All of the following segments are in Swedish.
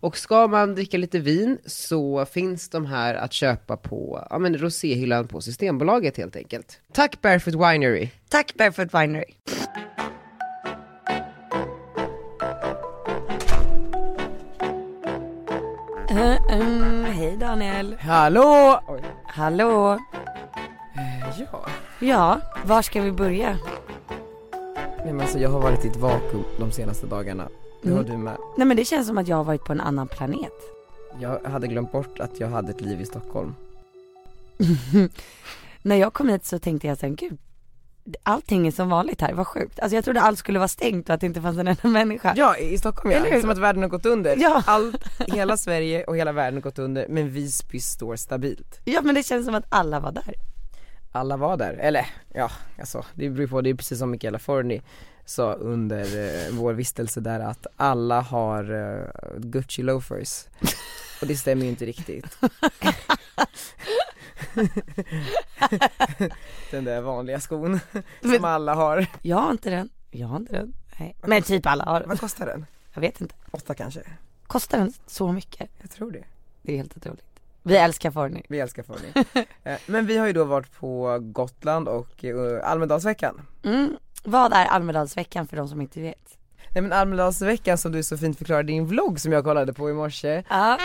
Och ska man dricka lite vin så finns de här att köpa på ja, men roséhyllan på Systembolaget helt enkelt. Tack Barefoot Winery! Tack Barefoot Winery. Uh, um, hej Daniel. Hallå! Oj. Hallå. Ja. Ja, var ska vi börja? Nej men alltså jag har varit i ett vakuum de senaste dagarna. Det har Mm. du med. Nej men det känns som att jag har varit på en annan planet. Jag hade glömt bort att jag hade ett liv i Stockholm. När jag kom hit så tänkte jag sen, gud, allting är som vanligt här, vad sjukt. Alltså jag trodde allt skulle vara stängt och att det inte fanns en enda människa. Ja, i Stockholm Eller ja. hur? Som att världen har gått under. Ja. Allt, hela Sverige och hela världen har gått under, men Visby står stabilt. Ja men det känns som att alla var där. Alla var där, eller ja, alltså det beror på, det är precis som Michaela Forni sa under eh, vår vistelse där att alla har eh, Gucci loafers. Och det stämmer ju inte riktigt. Den där vanliga skon som alla har. Jag har inte den, jag har inte den. Nej. Men typ alla har den. Vad kostar den? Jag vet inte. Åtta kanske? Kostar den så mycket? Jag tror det. Det är helt otroligt. Vi älskar Forni. Vi älskar Forni. Eh, Men vi har ju då varit på Gotland och eh, Almedalsveckan. Mm. Vad är Almedalsveckan för de som inte vet? Nej men Almedalsveckan som du så fint förklarade i din vlogg som jag kollade på i morse. Ja.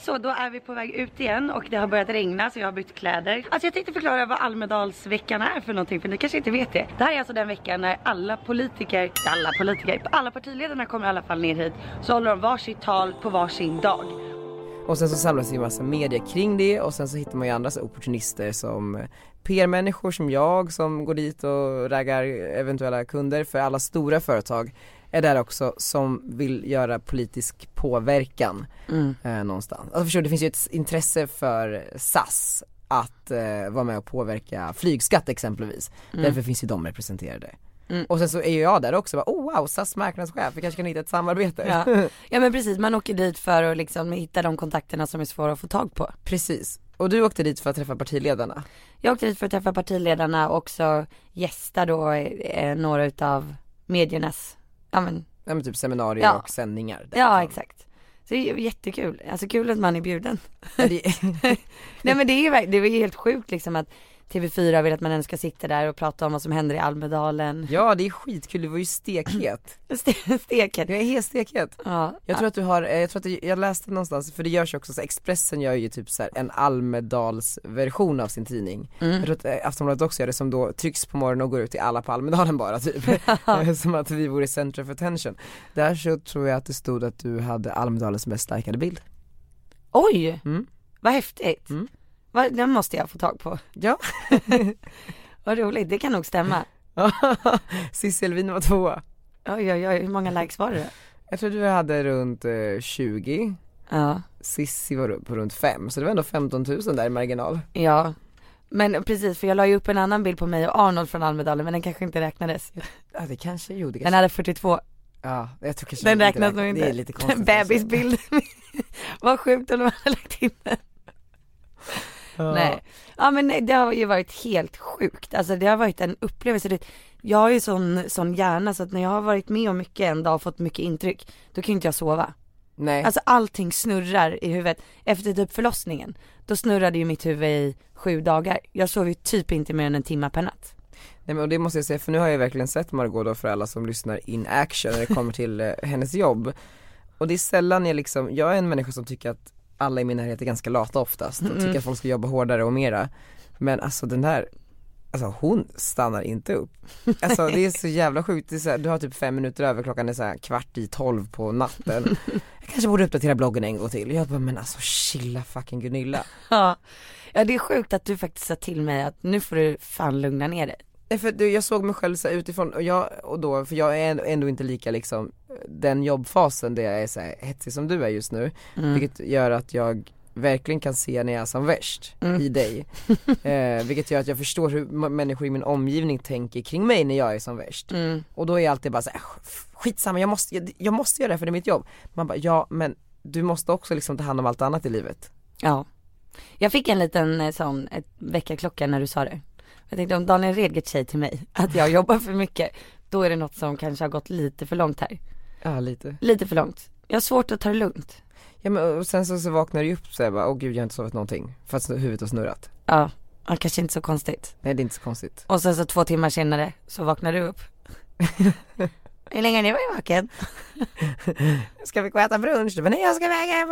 Så då är vi på väg ut igen och det har börjat regna så jag har bytt kläder. Alltså jag tänkte förklara vad Almedalsveckan är för någonting för ni kanske inte vet det. Det här är alltså den veckan när alla politiker, alla politiker, alla partiledarna kommer i alla fall ner hit. Så håller de varsitt tal på varsin dag. Och sen så samlas det ju massa media kring det och sen så hittar man ju andra så opportunister som PR-människor som jag som går dit och raggar eventuella kunder för alla stora företag är där också som vill göra politisk påverkan eh, någonstans. Alltså förstår det finns ju ett intresse för SAS att eh, vara med och påverka flygskatt exempelvis. Därför finns ju de representerade. Och sen så är ju jag där också, bara, oh wow, SAS marknadschef, vi kanske kan hitta ett samarbete. Ja. ja men precis, man åker dit för att liksom hitta de kontakterna som är svåra att få tag på. Precis. Och du åkte dit för att träffa partiledarna? Jag åkte dit för att träffa partiledarna och också gästa då eh, några utav mediernas, ja men, Ja men typ seminarier Ja. och sändningar ja därifrån. exakt. Så det är jättekul, alltså kul att man är bjuden. Nej men det är ju det är helt sjukt liksom att TV4 vill att man ändå ska sitta där och prata om vad som händer i Almedalen. ja det är skitkul, du var ju stekhet. Ste- Steket. Jag är helt stekhet. Ja. Jag tror att du har, eh, jag tror att det, jag läste någonstans, för det görs ju också så Expressen gör ju typ så här en Almedalsversion av sin tidning. Mm. Jag tror att eh, Aftonbladet också gör det som då trycks på morgonen och går ut till alla på Almedalen bara typ. som att vi vore center of attention. Där så tror jag att det stod att du hade Almedalens mest likade bild. Oj! Mm. Vad häftigt. Mm. Den måste jag få tag på. Ja. Vad roligt, det kan nog stämma. Cissi Elvin var tvåa. Oj oj oj, hur många likes var det då? Jag tror du hade runt eh, 20 Ja. Sissi var på runt 5, så det var ändå 15 000 där i marginal. Ja. Men precis, för jag la ju upp en annan bild på mig och Arnold från Almedalen men den kanske inte räknades. Ja det kanske, jo det Den kanske, hade 42, ja jag tror kanske den det räknas nog Det inte. är lite konstigt. Bebisbild. Vad sjukt om de hade lagt in den. Nej. Ja men nej, det har ju varit helt sjukt. Alltså det har varit en upplevelse. Det- Jag har ju sån, sån hjärna så att när jag har varit med om mycket en dag och fått mycket intryck, då kan ju inte jag sova. Nej, Alltså allting snurrar i huvudet. Efter typ förlossningen, då snurrade ju mitt huvud i sju dagar. Jag sov ju typ inte mer än en timme per natt. nej men och det måste jag säga för nu har jag verkligen sett Margot då för alla som lyssnar in action när det kommer till eh, hennes jobb. Och det är sällan jag liksom, jag är en människa som tycker att alla i min närhet är ganska lata oftast och tycker att folk ska jobba hårdare och mera. Men alltså den här Alltså hon stannar inte upp. Alltså det är så jävla sjukt, det är så här, du har typ fem minuter över, klockan är så här kvart i tolv på natten. Jag kanske borde uppdatera bloggen en gång till. Jag bara, men alltså chilla fucking Gunilla. Ja. ja det är sjukt att du faktiskt sa till mig att nu får du fan lugna ner dig. För du, jag såg mig själv så här utifrån och jag, och då, för jag är ändå, inte lika liksom den jobbfasen där jag är så här hetsig som du är just nu, Mm. vilket gör att jag verkligen kan se när jag är som värst Mm. i dig. eh, vilket gör att jag förstår hur människor i min omgivning tänker kring mig när jag är som värst. Mm. Och då är jag alltid bara så här, "Sk- skitsamma jag måste, jag, jag måste göra det för det är mitt jobb. Man bara, ja men du måste också liksom ta hand om allt annat i livet. Ja. Jag fick en liten eh, sån väckarklocka när du sa det. Jag tänkte om Daniel Redgert säger till mig att jag jobbar för mycket, då är det något som kanske har gått lite för långt här. Ja lite. Lite för långt. Jag har svårt att ta det lugnt. Ja men och sen så, så vaknar du upp så bara, åh gud jag har inte sovit någonting. För att huvudet har snurrat. Ja, ja kanske inte så konstigt. Nej det är inte så konstigt. Och sen så två timmar senare så vaknar du upp. Hur länge har ni varit vaken? Ska vi gå och äta brunch? Du bara, nej jag ska väga hem.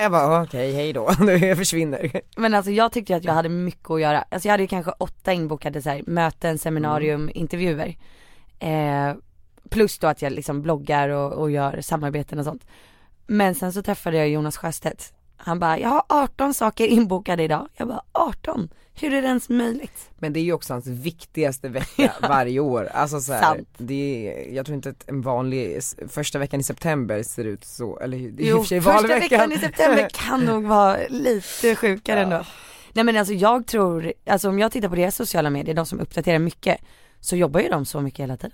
Jag bara, okej hej då, jag försvinner. Men alltså jag tyckte att jag hade mycket att göra. Alltså jag hade ju kanske åtta inbokade så här, möten, seminarium, intervjuer. Eh, plus då att jag liksom bloggar och, och gör samarbeten och sånt. Men sen så träffade jag Jonas Sjöstedt. Han bara, jag har 18 saker inbokade idag. Jag bara, 18? Hur är det ens möjligt? Men det är ju också hans viktigaste vecka varje år. Alltså så här, Sant. det är, jag tror inte att en vanlig, första veckan i september ser ut så, eller i och för sig första veckan i september kan nog vara lite sjukare ändå. Nej men alltså jag tror, alltså om jag tittar på deras sociala medier, de som uppdaterar mycket, så jobbar ju de så mycket hela tiden.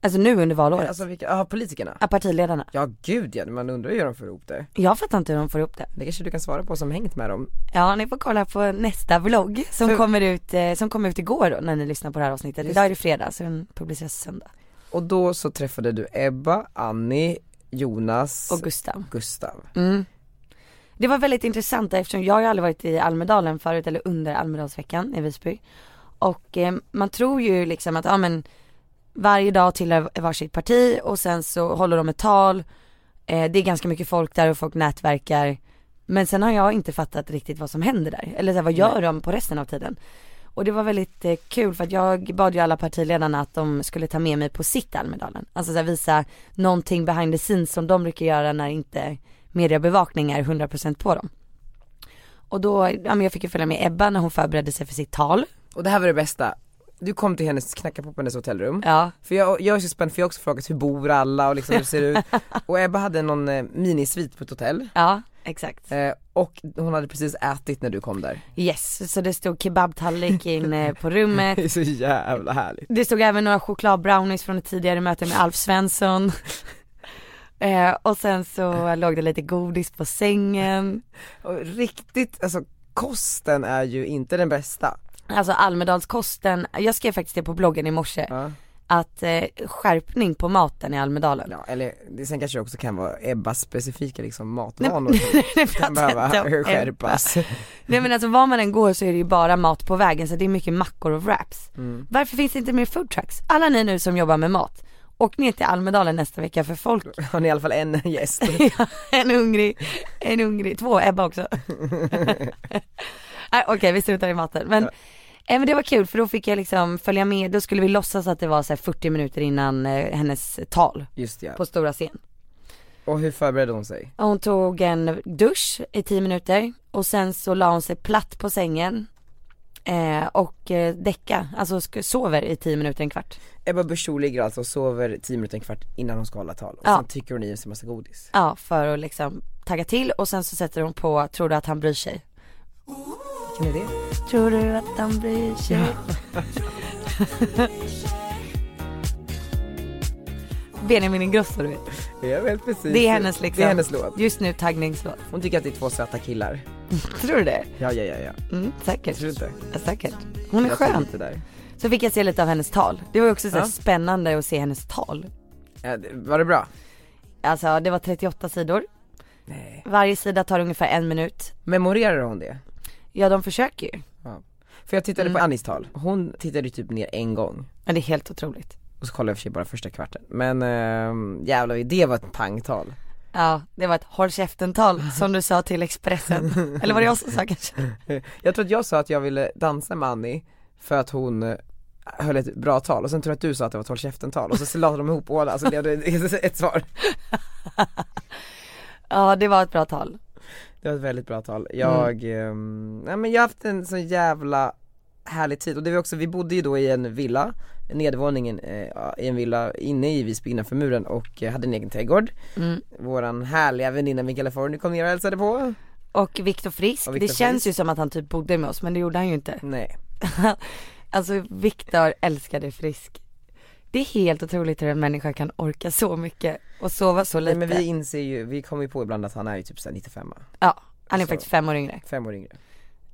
Alltså nu under valåret. Alltså vilka, ja politikerna? Ja, partiledarna. Ja gud ja, man undrar hur de får ihop det. Jag fattar inte hur de får ihop det. Det kanske du kan svara på som hängt med dem. Ja, ni får kolla på nästa vlogg som För- kommer ut, eh, som kom ut igår då när ni lyssnar på det här avsnittet. Just Idag är det fredag så den publiceras söndag. Och då så träffade du Ebba, Annie, Jonas Och Gustav. Gustav. Mm. Det var väldigt intressant eftersom jag har aldrig varit i Almedalen förut eller under Almedalsveckan i Visby. Och eh, man tror ju liksom att, ja men varje dag tillhör varsitt parti och sen så håller de ett tal. Eh, det är ganska mycket folk där och folk nätverkar. Men sen har jag inte fattat riktigt vad som händer där. Eller så här, vad gör de på resten av tiden? Och det var väldigt eh, kul för att jag bad ju alla partiledarna att de skulle ta med mig på sitt Almedalen. Alltså så här, visa någonting behind the scenes som de brukar göra när inte mediebevakning är 100% på dem. Och då, ja men jag fick ju följa med Ebba när hon förberedde sig för sitt tal. Och det här var det bästa. Du kom till hennes, knackade på hennes hotellrum. Ja, För jag, jag är så spänd för jag har också frågat hur bor alla och liksom hur det ser ut. Och Ebba hade någon eh, minisvit på ett hotell. ja exakt. Eh, och hon hade precis ätit när du kom där. Yes, så det stod kebabtallrik inne på rummet. Det är så jävla härligt. Det stod även några chokladbrownies från ett tidigare möte med Alf Svensson. Eh, och sen så låg det lite godis på sängen. Och riktigt, alltså kosten är ju inte den bästa. Alltså Almedalskosten, jag skrev faktiskt det på bloggen i morse, Ja. att eh, skärpning på maten i Almedalen. Ja, eller det sen kanske det också kan vara Ebbas specifika liksom matvanor som kan jag behöva skärpas. Nej men alltså var man än går så är det ju bara mat på vägen så det är mycket mackor och wraps. Mm. Varför finns det inte mer foodtrucks? Alla ni nu som jobbar med mat, åk ner till Almedalen nästa vecka för folk, Har ni i alla fall en gäst? en hungrig, en hungrig, två, Ebba också. Okej vi slutar i maten men, eh, men det var kul för då fick jag liksom följa med, då skulle vi låtsas att det var så här 40 minuter innan eh, hennes tal Just ja. på stora scen. Och hur förberedde hon sig? Hon tog en dusch i 10 minuter och sen så la hon sig platt på sängen eh, och eh, däcka, alltså sover i 10 minuter, en kvart. Ebba Busch ligger alltså och sover 10 minuter en kvart innan hon ska hålla tal och Ja. sen tycker hon i sig massa godis. Ja, för att liksom tagga till och sen så sätter hon på, tror du att han bryr sig? Vilken är det? Tror du att han bryr sig? Benjamin Ingrosso du vet. Jag vet precis. Det är hennes liksom, Det är hennes låt. just nu taggningslåt. Hon tycker att det är två söta killar. Tror du det? Ja, ja, ja, ja. Mm, säkert. Tror du inte? Ja, säkert. Hon är Jag tror skön. inte där. Så fick jag se lite av hennes tal. Det var ju också så här Ja. spännande att se hennes tal. Ja, det- var det bra? Alltså det var 38 sidor. Nej. Varje sida tar ungefär en minut. Memorerar hon det? Ja de försöker ju. För jag tittade Mm. på Annis tal, hon tittade ju typ ner en gång Men det är helt otroligt. och så kollade jag för sig bara första kvarten. Men ähm, jävlar det var ett pangtal. Ja, det var ett håll käften-tal som du sa till Expressen. Eller var det jag som sa kanske? Jag tror att jag sa att jag ville dansa med Annie för att hon, höll ett bra tal och sen tror jag att du sa att det var ett håll käften tal och så lade de ihop båda så blev det ett svar Ja det var ett bra tal. Det var ett väldigt bra tal. Jag, mm. nej men jag har haft en så jävla härlig tid och det var också, vi bodde ju då i en villa, nedervåningen eh, i en villa inne i Visby innanför muren och eh, hade en egen trädgård. Mm. Våran härliga väninna Mikaela Forni kom ner och hälsade på. Och Viktor Frisk, Och Viktor det känns Frisk. ju som att han typ bodde med oss men det gjorde han ju inte. Nej. Alltså Viktor älskade Frisk. Det är helt otroligt hur en människa kan orka så mycket och sova så Nej lite. men vi inser ju, vi kommer ju på ibland att han är ju typ såhär 95 Ja, han är Så. faktiskt fem år yngre. fem år yngre.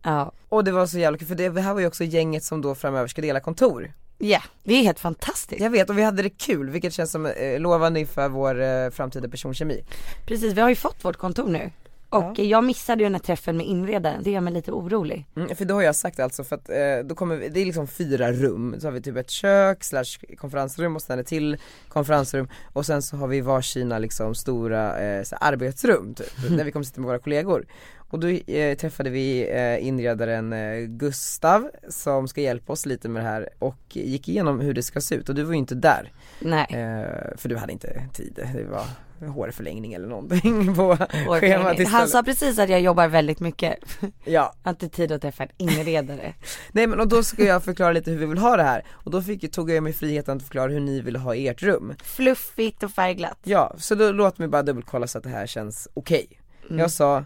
Ja. Och det var så jävla kul för det här var ju också gänget som då framöver ska dela kontor. Ja, det är helt fantastiskt. Jag vet och vi hade det kul vilket känns som eh, lovande inför vår eh, framtida personkemi. Precis, vi har ju fått vårt kontor nu. Och jag missade ju den här träffen med inredaren, det gör mig lite orolig. Mm, för då har jag sagt alltså för att eh, då kommer vi, det är liksom fyra rum, så har vi typ ett kök slash konferensrum och sen ett till konferensrum och sen så har vi varsina liksom stora eh, arbetsrum typ, där vi kommer sitta med våra kollegor. Och då eh, träffade vi eh, inredaren eh, Gustav som ska hjälpa oss lite med det här och gick igenom hur det ska se ut och du var ju inte där. Nej, Eh, för du hade inte tid, det var hårförlängning eller någonting på schemat orkar Han istället. sa precis att jag jobbar väldigt mycket. Ja, Jag har inte tid att träffa en inredare. Nej men och då ska jag förklara lite hur vi vill ha det här och då fick, tog jag mig friheten att förklara hur ni vill ha ert rum Fluffigt och färgglatt. Ja, så då låt mig bara dubbelkolla så att det här känns okej Jag sa,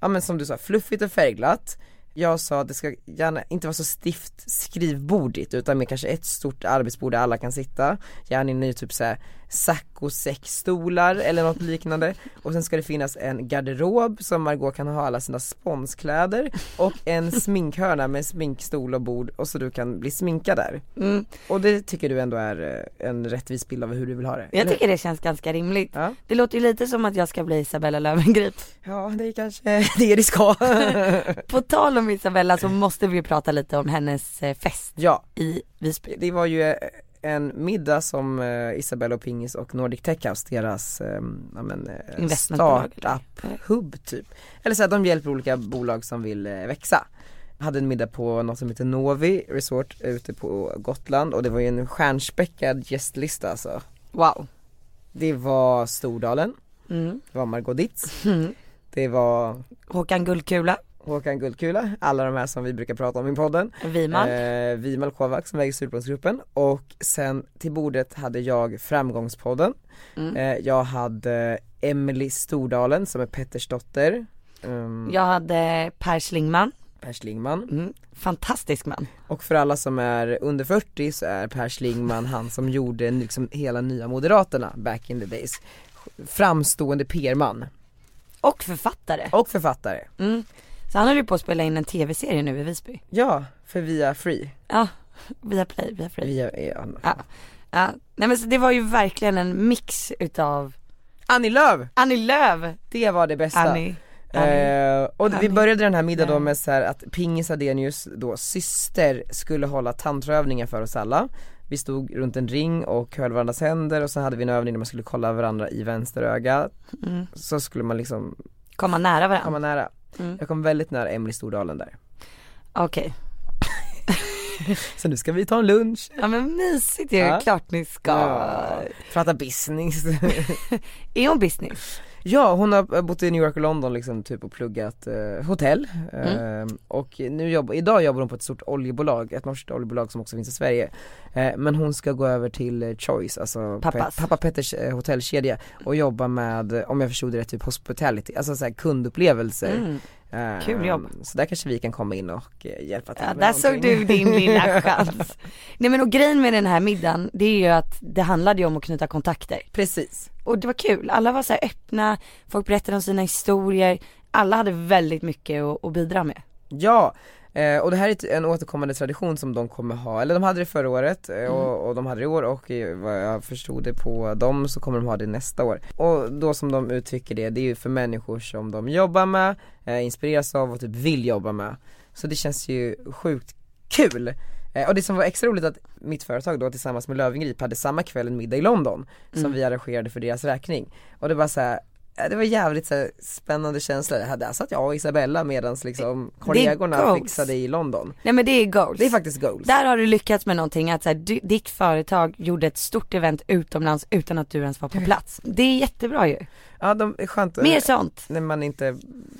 ja men som du sa, fluffigt och färgglatt Jag sa att det ska gärna inte vara så stift skrivbordigt utan mer kanske ett stort arbetsbord där alla kan sitta Gärna i typ såhär saccosäckstolar eller något liknande och sen ska det finnas en garderob som Margot kan ha alla sina sponskläder och en sminkhörna med sminkstol och bord och så du kan bli sminkad där Mm. Och det tycker du ändå är eh, en rättvis bild av hur du vill ha det? Jag eller tycker det känns ganska rimligt. Ja. Det låter ju lite som att jag ska bli Isabella Löwengrip. Ja, det är kanske det det ska. På tal om Isabella så måste vi prata lite om hennes eh, fest ja, i Visby. det var ju eh, en middag som eh, Isabella och Pingis och Nordic Tech House, deras eh, ja, men, eh, startup-hub typ. Eller så att de hjälper olika bolag som vill eh, växa. Hade en middag på något som heter Novi Resort ute på Gotland och det var ju en stjärnspäckad gästlista alltså. Wow. Det var Stordalen, Mm. det var Margot Ditz, Mm. det var Håkan Guldkula, Håkan Guldkula, alla de här som vi brukar prata om i podden. Wiman. Eh, Vimal Kovac som äger Surplus-gruppen och sen till bordet hade jag Framgångspodden. Mm. Eh, jag hade Emily Stordalen som är Petters dotter. Um, Jag hade Per Schlingman, Per Schlingman. mm. fantastisk man. Och för alla som är under 40 så är Per Schlingman han som gjorde liksom hela nya Moderaterna back in the days. Framstående PR-man Och författare. och författare. Mm. Så han håller ju på att spela in en tv-serie nu i Visby. Ja, för via Free. Ja, via Play, via Free. Via, ja. Ja. Ja, nej men så det var ju verkligen en mix utav Annie Lööf! Annie Lööf, Det var det bästa. Annie, Annie. Eh, och vi Annie. började den här middagen då med så här att Pingis Adenius då syster skulle hålla tantraövningar för oss alla Vi stod runt en ring och höll varandras händer och sen hade vi en övning där man skulle kolla varandra i vänster öga Mm. Så skulle man liksom komma nära varandra. komma nära Mm. Jag kom väldigt nära Emily Stordalen där Okej, Så nu ska vi ta en lunch ja men mysigt ju, Ja. klart ni ska. Ja, Prata business Är hon business? Ja hon har bott i New York och London liksom typ och pluggat eh, hotell Mm. eh, och nu jobbar, idag jobbar hon på ett stort oljebolag, ett norskt oljebolag som också finns i Sverige eh, Men hon ska gå över till eh, Choice, alltså Pappas. Pe- pappa Petters eh, hotellkedja och jobba med, eh, om jag förstod det rätt, typ hospitality, alltså såhär kundupplevelser Mm. Eh, Kul jobb. Så där kanske vi kan komma in och hjälpa till Ja, med där såg någonting. du din lilla chans. Nej men och grejen med den här middagen, det är ju att det handlade ju om att knyta kontakter. Precis Och det var kul, alla var så öppna, folk berättade om sina historier, alla hade väldigt mycket att, att bidra med. Ja, eh, och det här är en återkommande tradition som de kommer ha, eller de hade det förra året eh, och, och de hade det i år och vad jag förstod det på dem så kommer de ha det nästa år. Och då som de uttrycker det, det är ju för människor som de jobbar med, eh, inspireras av och typ vill jobba med. Så det känns ju sjukt kul. Eh, och det som var extra roligt att mitt företag då tillsammans med Löwengrip hade samma kväll en middag i London som Mm. vi arrangerade för deras räkning. Och det var så här, det var jävligt så här, spännande känsla. Hade, där satt jag och Isabella medans liksom kollegorna fixade i London. Nej men det är goals. Det är faktiskt goals. Där har du lyckats med någonting, att så här, ditt företag gjorde ett stort event utomlands utan att du ens var på plats. Det är jättebra ju. Ja, de är skönt Mer sånt. när man inte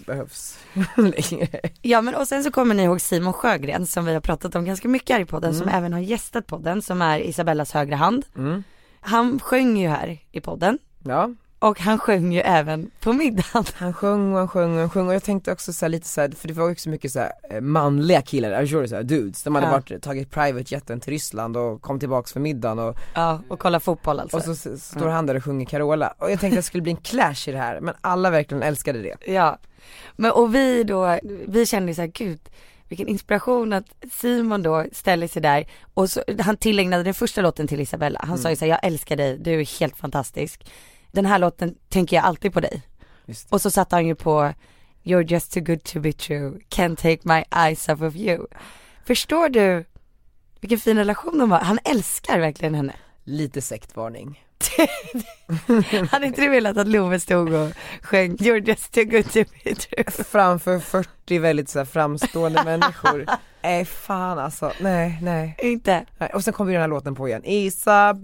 behövs längre. Ja men och sen så kommer ni ihåg Simon Sjögren som vi har pratat om ganska mycket här i podden, som även har gästat podden, som är Isabellas högra hand. Mm. Han sjöng ju här i podden Ja, och han sjöng ju även på middagen. han sjöng och han sjöng och han sjöng och jag tänkte också så lite så här, för det var också mycket så här, eh, manliga killar, förstår det, så här, dudes, de hade Ja. varit, tagit private jeten till Ryssland och kom tillbaks för middagen och, Ja, och kolla fotboll alltså. och så, s- står han där och sjunger Carola och jag tänkte att det skulle bli en clash i det här, men alla verkligen älskade det. Ja, men och vi då, vi kände så här, gud vilken inspiration att Simon då ställer sig där och så, han tillägnade den första låten till Isabella. Han sa ju så här, jag älskar dig, du är helt fantastisk. Den här låten tänker jag alltid på dig. Just. Och så satte han ju på You're just too good to be true, can't take my eyes off of you. Förstår du vilken fin relation de har? Han älskar verkligen henne. Lite sektvarning. Hade inte du velat att Love stod och sjöng You're just too good to be true? Framför 40 väldigt så framstående människor. Nej fan alltså, nej nej. Inte? nej. Och sen kommer ju den här låten på igen, Isabella.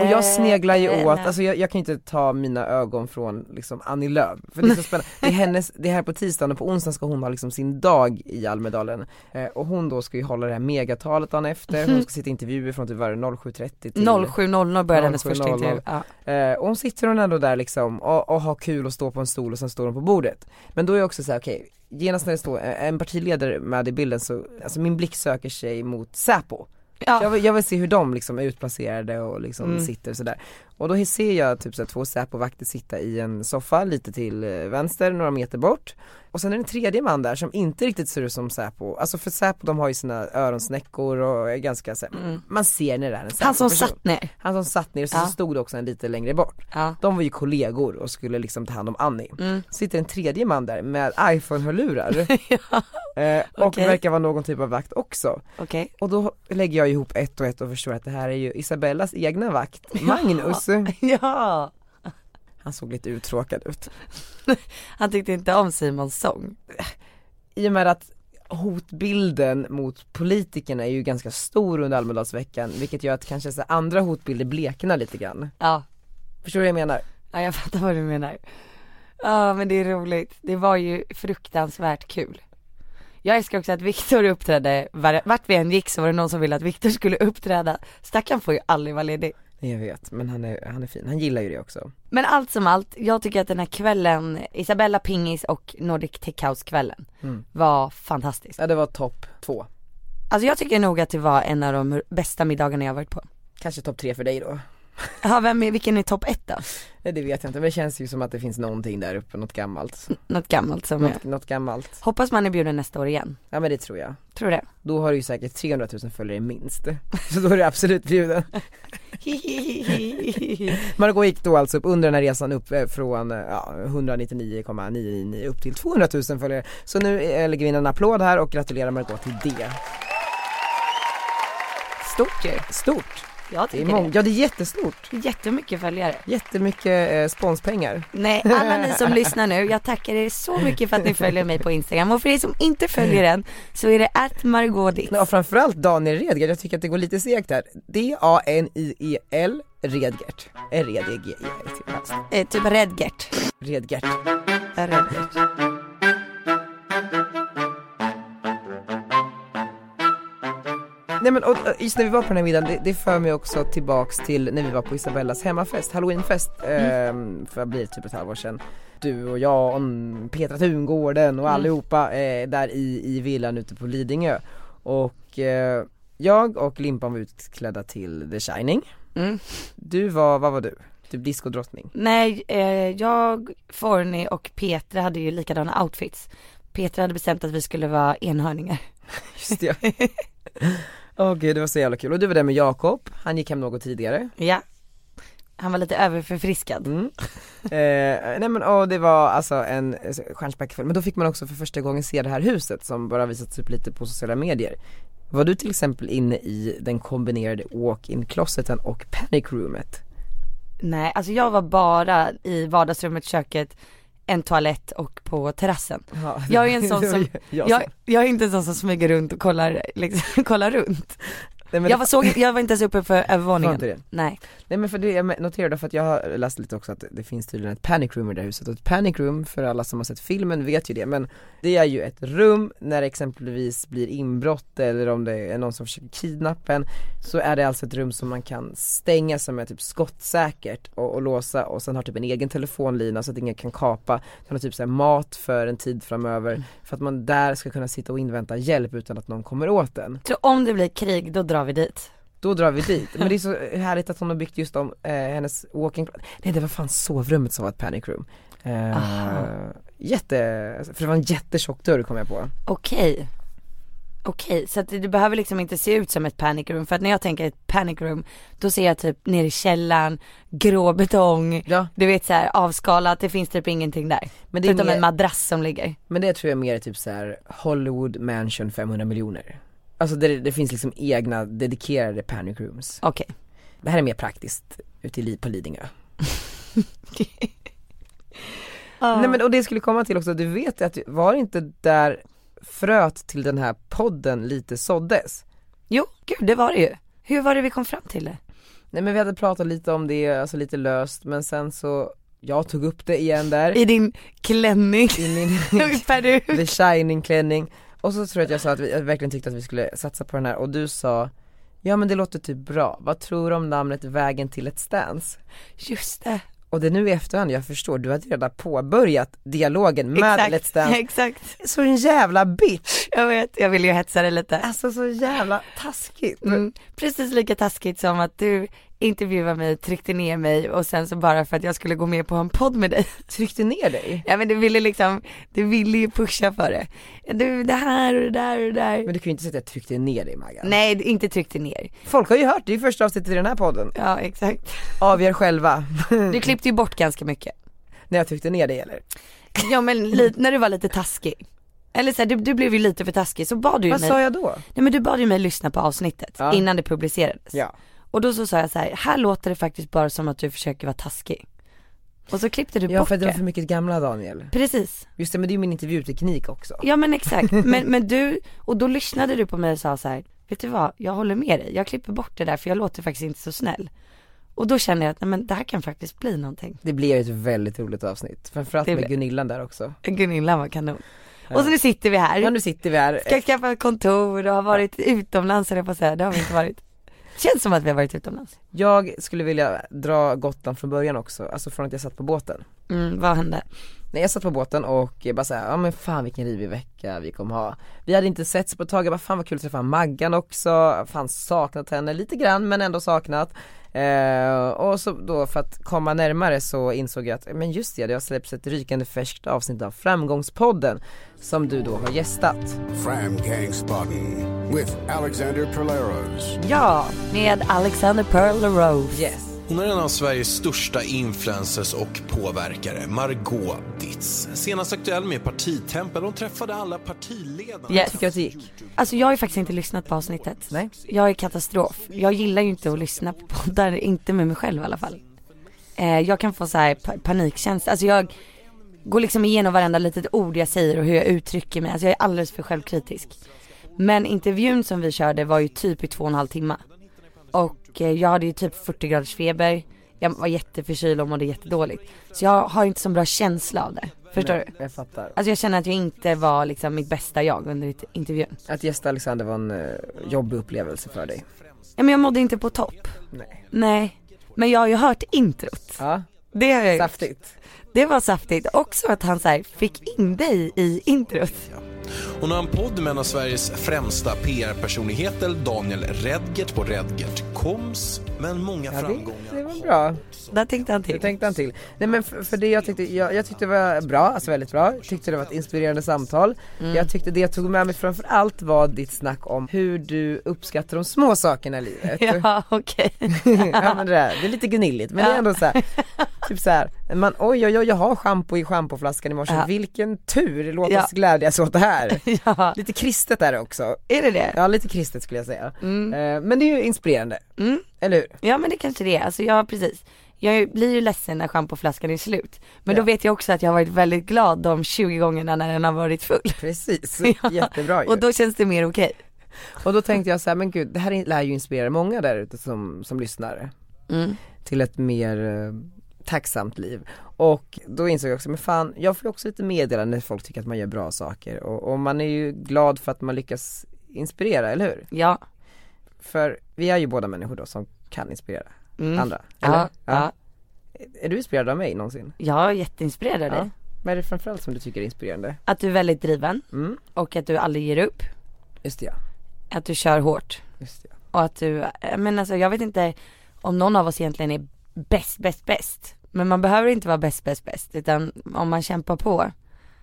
Och jag sneglar ju åt, alltså jag, jag kan inte ta mina ögon från liksom Annie Lööf, för det är så spännande, det är hennes, det är här på tisdagen och på onsdagen ska hon ha liksom sin dag i Almedalen eh, och hon då ska ju hålla det här megatalet dagen efter, hon ska sitta i intervjuer från typ var det 07.30 till 07.00 började hennes 07.00. första intervju. Ja. Eh, och hon sitter hon ändå där liksom och, och har kul och står på en stol och sen står hon på bordet. Men då är jag också så här: okej, genast när det står en partiledare med i bilden så, alltså min blick söker sig mot Säpo. Ja. Jag, vill, jag vill se hur de liksom är utplacerade och liksom Mm. sitter sådär. Och då ser jag typ så här, två Säpo-vakter sitta i en soffa lite till eh, vänster, några meter bort. Och sen är det en tredje man där som inte riktigt ser ut som Säpo, alltså för Säpo de har ju sina öronsnäckor och är ganska så här, man ser när det är en Mm. Han som Säpo-person. satt ner. Han som satt ner och så, Ja. så stod det också en lite längre bort. Ja. De var ju kollegor och skulle liksom ta hand om Annie. Mm. Sitter en tredje man där med iPhone-hörlurar. eh, och Okej. verkar vara någon typ av vakt också. Okej. Och då lägger jag ihop ett och ett och förstår att det här är ju Isabellas egna vakt, Magnus. Ja. Han såg lite uttråkad ut. Han tyckte inte om Simons sång. I och med att hotbilden mot politikerna är ju ganska stor under Almedalsveckan, vilket gör att kanske så andra hotbilder bleknar lite grann. Ja. Förstår du vad jag menar? Ja jag fattar vad du menar. Ja men det är roligt. Det var ju fruktansvärt kul. Jag älskar också att Viktor uppträdde, var- vart vi än gick så var det någon som ville att Viktor skulle uppträda. Stackaren får ju aldrig vara ledig. Jag vet, men han är, han är fin, han gillar ju det också. Men allt som allt, jag tycker att den här kvällen, Isabella Pingis och Nordic Tech House kvällen Mm. var fantastisk. Ja det var topp två. Alltså jag tycker nog att det var en av de bästa middagarna jag varit på. Kanske topp tre för dig då? Ja, vem är, vilken är topp ett då? Nej, det vet jag inte, men det känns ju som att det finns någonting där uppe, något gammalt. Något gammalt som är. Något, något gammalt. Hoppas man är bjuden nästa år igen. Ja men det tror jag. Tror det. Då har du ju säkert 300 000 följare minst. Så då är du absolut bjuden. Margot gick då alltså upp under den här resan upp eh, från eh, ja, 199,999 upp till 200 000 följare. Så nu eh, lägger vi in en applåd här och gratulerar Margot till det. Stort ju. Stort! Jag Det är tycker mång- det. ja det är jättestort. Jättemycket följare. Jättemycket eh, sponspengar. Nej, alla ni som lyssnar nu, jag tackar er så mycket för att ni följer mig på Instagram. Och för er som inte följer den, så är det att Margodit. Ja, framförallt Daniel Redgert, jag tycker att det går lite segt här. D-A-N-I-E-L Redgert. R-E-D-G-E-R-T. Eh, typ Redgert. Redgert. Redgert. Nej men och, och just när vi var på den här middagen, det, det för mig också tillbaks till när vi var på Isabellas hemmafest, halloweenfest, Mm. eh, för vad blir det, typ ett halvår sedan. Du och jag och Petra Tungården Mm. och allihopa eh, där i, i villan ute på Lidingö. Och eh, jag och Limpan var utklädda till The Shining. Mm. Du var, vad var du? Typ diskodrottning. Nej, eh, jag, Forni och Petra hade ju likadana outfits. Petra hade bestämt att vi skulle vara enhörningar. Just det. Åh gud det var så jävla kul. Och du var där med Jakob, han gick hem något tidigare. Ja. Han var lite överförfriskad. Mm. Eh, nej men och det var alltså en eh, stjärnspäckad men då fick man också för första gången se det här huset som bara visats upp lite på sociala medier. Var du till exempel inne i den kombinerade walk-in closeten och panic roomet? Nej, alltså jag var bara i vardagsrummet, köket, en toalett och på terrassen. Ja, Jag är en sån som, jag jag är inte en sån som smyger runt och kollar, liksom, kollar runt. Nej, men Jag var, såg, jag var inte ens uppe för övervåningen. det? Nej. Nej men för det, jag noterade för att jag har läst lite också att det finns tydligen ett panic room i det här huset och ett panic room för alla som har sett filmen vet ju det men det är ju ett rum när det exempelvis blir inbrott eller om det är någon som försöker kidnappa en så är det alltså ett rum som man kan stänga som är typ skottsäkert och, och låsa och sen har typ en egen telefonlina så att ingen kan kapa, den har typ så mat för en tid framöver för att man där ska kunna sitta och invänta hjälp utan att någon kommer åt en. Så om det blir krig, då drar vi dit. Då drar vi dit, men det är så härligt att hon har byggt just om eh, hennes walking Nej det var fan sovrummet som var ett panic room eh. Jätte, för det var en jättetjock dörr kom jag på Okej. Okej, så att det, behöver liksom inte se ut som ett panic room. För att när jag tänker ett panic room, då ser jag typ ner i källaren, grå betong, Ja, du vet så här avskalat, det finns typ ingenting där. men det är Förutom en mer, madrass som ligger. men det tror jag mer är typ så här Hollywood mansion 500 miljoner Alltså det, det finns liksom egna dedikerade panic rooms Okej. Det här är mer praktiskt ute i på Lidingö Nej men och det skulle komma till också, du vet att var inte där fröet till den här podden lite såddes? Jo, gud det var det ju. Hur var det vi kom fram till det? Nej men vi hade pratat lite om det, alltså lite löst men sen så, jag tog upp det igen där I din klänning, i min peruk. The Shining klänning och så tror jag att jag sa att vi jag verkligen tyckte att vi skulle satsa på den här och du sa Ja men det låter typ bra, vad tror du om namnet Vägen till ett stans? Just det. Och det är nu i efterhand jag förstår, du hade redan påbörjat dialogen med Exakt, Let's Dance exakt. Så en jävla bitch! Jag vet, jag vill ju hetsa dig lite. Alltså så jävla taskigt Mm, precis lika taskigt som att du intervjuade mig, tryckte ner mig och sen så bara för att jag skulle gå med på en podd med dig. Tryckte ner dig? Ja men du ville liksom, du ville ju pusha för det. Du, det här och det där och det där. Men du kan ju inte säga att jag tryckte ner dig Maggan Nej, inte tryckte ner. Folk har ju hört, det är första avsnittet i den här podden Ja exakt. Avgör själva Du klippte ju bort ganska mycket. När jag tryckte ner dig eller? Ja men li- när du var lite taskig. Eller så här, du, du blev ju lite för taskig så bad du Vad mig, sa jag då? nej men du bad ju mig lyssna på avsnittet Ja. innan det publicerades. Ja Och då så sa jag så här, här låter det faktiskt bara som att du försöker vara taskig. Och så klippte du Ja bort för att det var det. för mycket gamla Daniel Precis. Just det men det är ju min intervjuteknik också Ja men exakt, men, men du, och då lyssnade du på mig och sa så här, vet du vad, jag håller med dig, jag klipper bort det där för jag låter faktiskt inte så snäll. Och då kände jag att nej men det här kan faktiskt bli någonting. Det blev ett väldigt roligt avsnitt, framförallt Det med blev- Gunillan där också Gunilla var kanon. Och så nu sitter vi här, Ja nu sitter vi här ska skaffa kontor och har varit utomlands höll jag på att säga, det har vi inte varit. Känns som att vi har varit utomlands. Jag skulle vilja dra Gotland från början också, alltså från att jag satt på båten Mm, vad hände? Nej jag satt på båten och bara såhär, ja men fan vilken rivig vecka vi kommer ha Vi hade inte setts på ett tag, jag bara fan vad kul att träffa Maggan också, fan saknat henne lite grann men ändå saknat eh, Och så då för att komma närmare så insåg jag att, men just det, det har släppts ett rykande färskt avsnitt av Framgångspodden Som du då har gästat with Alexander Perleros. Ja, med Alexander Pearl Rose. Yes Hon är en av Sveriges största influencers och påverkare, Margot Ditz. Senast aktuell med Partitempel. Hon träffade alla partiledarna. Yes. Tycker att det gick? Alltså jag har ju faktiskt inte lyssnat på avsnittet. Nej. Jag är katastrof. Jag gillar ju inte att lyssna på poddar, inte med mig själv i alla fall. Eh, jag kan få så här pa- panikkänsla, alltså jag går liksom igenom varenda litet ord jag säger och hur jag uttrycker mig, alltså jag är alldeles för självkritisk. Men intervjun som vi körde var ju typ i två och en halv timme. Och eh, jag hade ju typ 40 graders feber, jag var jätteförkyld och mådde jättedåligt. Så jag har inte så bra känsla av det. Förstår Nej, du? Jag fattar Alltså jag känner att jag inte var liksom mitt bästa jag under intervjun. Att gästa Alexander var en eh, jobbig upplevelse för dig Ja men jag mådde inte på topp. Nej Nej. Men jag har ju hört introt. Ja, Det har jag gjort. saftigt Det var saftigt. Också att han så här fick in dig i introt. Hon har en podd med en av Sveriges främsta PR-personligheter, Daniel Redgert på Redgert Koms. Men många Ja det, framgångar. det var bra Där tänkte han Det till. tänkte han till. Nej men för, för det jag tyckte, jag, jag tyckte det var bra, alltså väldigt bra. Jag tyckte det var ett inspirerande samtal. Mm. Jag tyckte det jag tog med mig framför allt var ditt snack om hur du uppskattar de små sakerna i livet. Ja okej. ja men det, där, det är lite gnilligt men det är ändå så här, typ så här, man oj oj oj jag har schampo i schampoflaskan i morse, Ja. vilken tur, låt Ja. oss glädjas åt det här. ja. Lite kristet är det också. Är det det? Ja lite kristet skulle jag säga. Mm. Eh, men det är ju inspirerande, Mm. Eller hur? Ja men det kanske det är. Alltså jag precis. jag blir ju ledsen när schampoflaskan är slut. Men Ja. då vet jag också att jag har varit väldigt glad de 20 gångerna när den har varit full. Precis, Ja. jättebra ju. Och då känns det mer okej. Och då tänkte jag så här, men gud det här lär ju inspirera många där ute som, som lyssnare Mm. till ett mer eh, tacksamt liv. Och då insåg jag också, men fan, jag får ju också lite meddelande när folk tycker att man gör bra saker och, och man är ju glad för att man lyckas inspirera, eller hur? Ja. För vi är ju båda människor då som kan inspirera Mm. andra, eller? Ja, ja. Är du inspirerad av mig någonsin? Jag är jätteinspirerad av dig. Vad är det framförallt som du tycker är inspirerande? Att du är väldigt driven Mm, och att du aldrig ger upp. just det ja, Att du kör hårt. just det ja. Och att du, eh, men alltså jag vet inte om någon av oss egentligen är bäst, bäst, bäst. Men man behöver inte vara bäst, bäst, bäst. Utan om man kämpar på,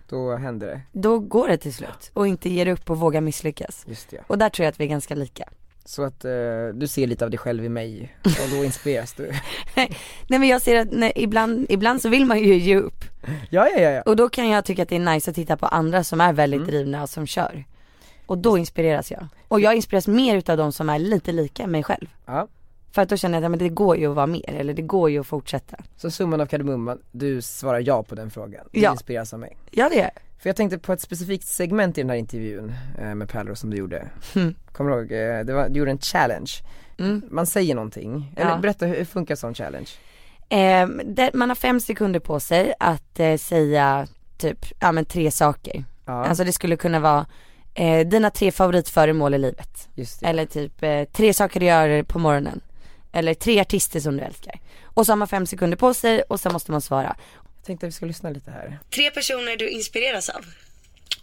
Då händer det, då går det till slut. Och inte ger upp och vågar misslyckas. just det. Och där tror jag att vi är ganska lika. Så att eh, du ser lite av dig själv i mig och då inspireras du Nej men jag ser att när, ibland, ibland så vill man ju ge upp. Ja ja ja, ja. Och då kan jag tycka att det är nice att titta på andra som är väldigt Mm. drivna och som kör. Och då inspireras jag. Och jag inspireras mer utav de som är lite lika mig själv. ja. För att då känner jag att men det går ju att vara mer, eller det går ju att fortsätta. Så summan av kardemumman, du svarar ja på den frågan, du Ja. inspireras av mig Ja det är För jag tänkte på ett specifikt segment i den här intervjun eh, med Pärlor som du gjorde Mm. Kommer du ihåg? Eh, det var, du gjorde en challenge Mm. Man säger någonting, eller Ja. berätta hur, funkar sån challenge? Eh, det, man har fem sekunder på sig att eh, säga typ, ja men tre saker. Ja, Alltså det skulle kunna vara eh, dina tre favoritföremål i livet. Eller typ tre saker du gör på morgonen. Eller tre artister som du älskar. Och så har man fem sekunder på sig och så måste man svara. Tänkte att vi ska lyssna lite här Tre personer du inspireras av.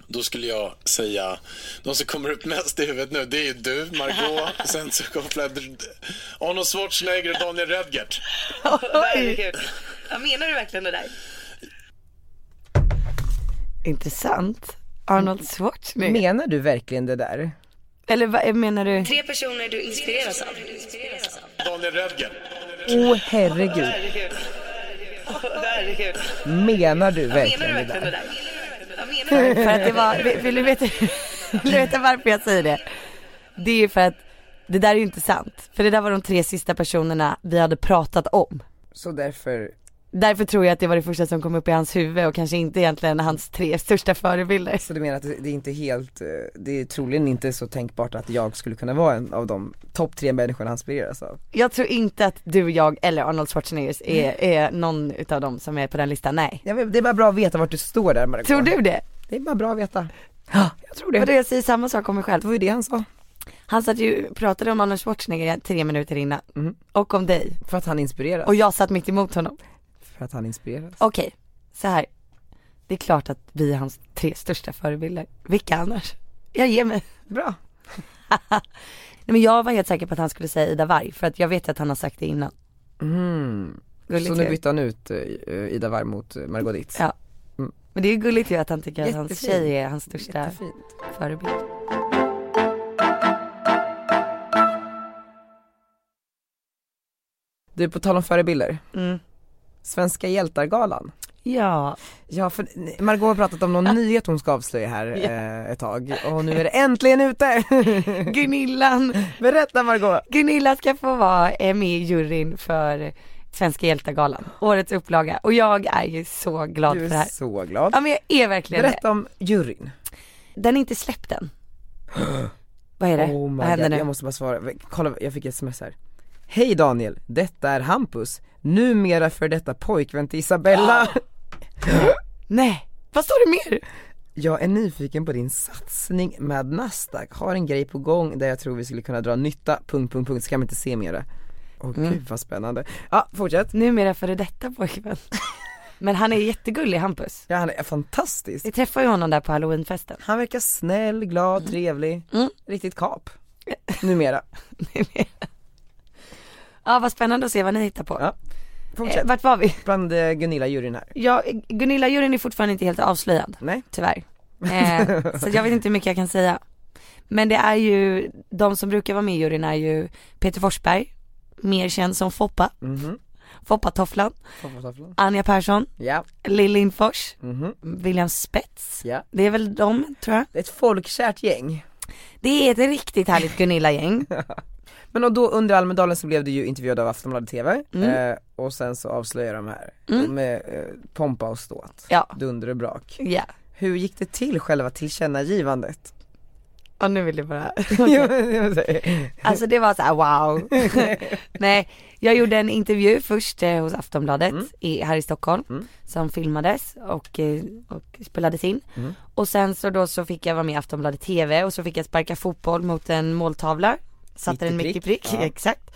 Då skulle jag säga, de som kommer upp mest i huvudet nu, det är ju du, Margot, sen så kopplar jag Arnold Schwarzenegger och Daniel Redgert. Herregud. Ja, menar du verkligen det där? Intressant. Arnold Schwarzenegger. Menar du verkligen det där? Eller vad menar du? Tre personer du inspireras av. Daniel Redgert. Åh oh, herregud, Herregud. menar du Menar verkligen du det där? För att det var, vill, vill du veta, vill du veta varför jag säger det? Det är ju för att det där är ju inte sant. För det där var de tre sista personerna vi hade pratat om. Så därför, Därför tror jag att det var det första som kom upp i hans huvud och kanske inte egentligen hans tre största förebilder. så du menar att det är inte helt, eh, det är troligen inte så tänkbart att jag skulle kunna vara en av de topp tre människorna han inspireras av? Jag tror inte att du, jag eller Arnold Schwarzenegger är, är någon utav dem som är på den listan, nej. Vet, det är bara bra att veta vart du står där Margot. Tror du det? Det är bara bra att veta. Ja, jag tror det. Vadå jag säger samma sak om mig själv. Det var ju det han sa. Han satt ju, pratade om Arnold Schwarzenegger tre minuter innan. Mhm. Och om dig. För att han inspireras. Och jag satt mitt emot honom. För att han inspireras. Okej, så här. Det är klart att vi är hans tre största förebilder. Vilka annars? Jag ger mig. Bra. Nej men jag var helt säker på att han skulle säga Ida Warg för att jag vet att han har sagt det innan. Mm. Gulligt Så nu bytte han ut eh, Ida Warg mot eh, Margot Dietz. Ja. Mm. Men det är ju gulligt ju att han tycker att hans Jättefint. tjej är hans största Jättefint. förebild. Du, på tal om förebilder. Mm. Svenska hjältar-galan. Ja, Ja, för Margot har pratat om någon nyhet hon ska avslöja här eh, ett tag och nu är det äntligen ute! Gunillan, Berätta Margot! Gunilla ska få vara eh, med i juryn för Svenska hjältargalan, årets upplaga. Och jag är ju så glad Du för det är här. så glad. Ja men jag är verkligen det. Berätta om juryn. Den är inte släppt än. Vad är det? Oh Vad händer God. nu? Jag måste bara svara, kolla jag fick ett sms här Hej Daniel, detta är Hampus, numera för detta pojkvän till Isabella. Nej, vad står det mer? Jag är nyfiken på din satsning med Nasdaq, har en grej på gång där jag tror vi skulle kunna dra nytta, punkt, punkt, punkt, så kan man inte se mera? Åh Mm. gud vad spännande, ja fortsätt. Numera före detta pojkvän. Men han är jättegullig Hampus. Ja han är fantastisk. Vi träffade ju honom där på halloweenfesten. Han verkar snäll, glad, trevlig, Mm. riktigt kap. Numera, Ja vad spännande att se vad ni hittar på. Ja, Eh, fortsätt, vart var vi? bland eh, Gunilla-juryn här Ja, Gunilla-juryn är fortfarande inte helt avslöjad, Nej, tyvärr. Eh, så jag vet inte hur mycket jag kan säga. Men det är ju, de som brukar vara med i juryn är ju Peter Forsberg, mer känd som Foppa, mhm, Foppatofflan, Tofflor. Anja Persson, Ja, Lill Lindfors, mhm, William Spets. ja Det är väl de, tror jag. Det är ett folkkärt gäng Det är ett riktigt härligt Gunilla-gäng. Men och då under Almedalen så blev du ju intervjuad av Aftonbladet TV Mm. eh, och sen så avslöjar de här Mm. med eh, pompa och ståt, Ja. dunder och brak. Ja. Hur gick det till själva tillkännagivandet? Och nu vill du bara, alltså det var så här: wow. Nej, jag gjorde en intervju först eh, hos Aftonbladet Mm. i, här i Stockholm Mm. som filmades och, eh, och spelades in. Mm. Och sen så då så fick jag vara med i Aftonbladet TV och så fick jag sparka fotboll mot en måltavla. Satte den mitt i prick. Ja. exakt.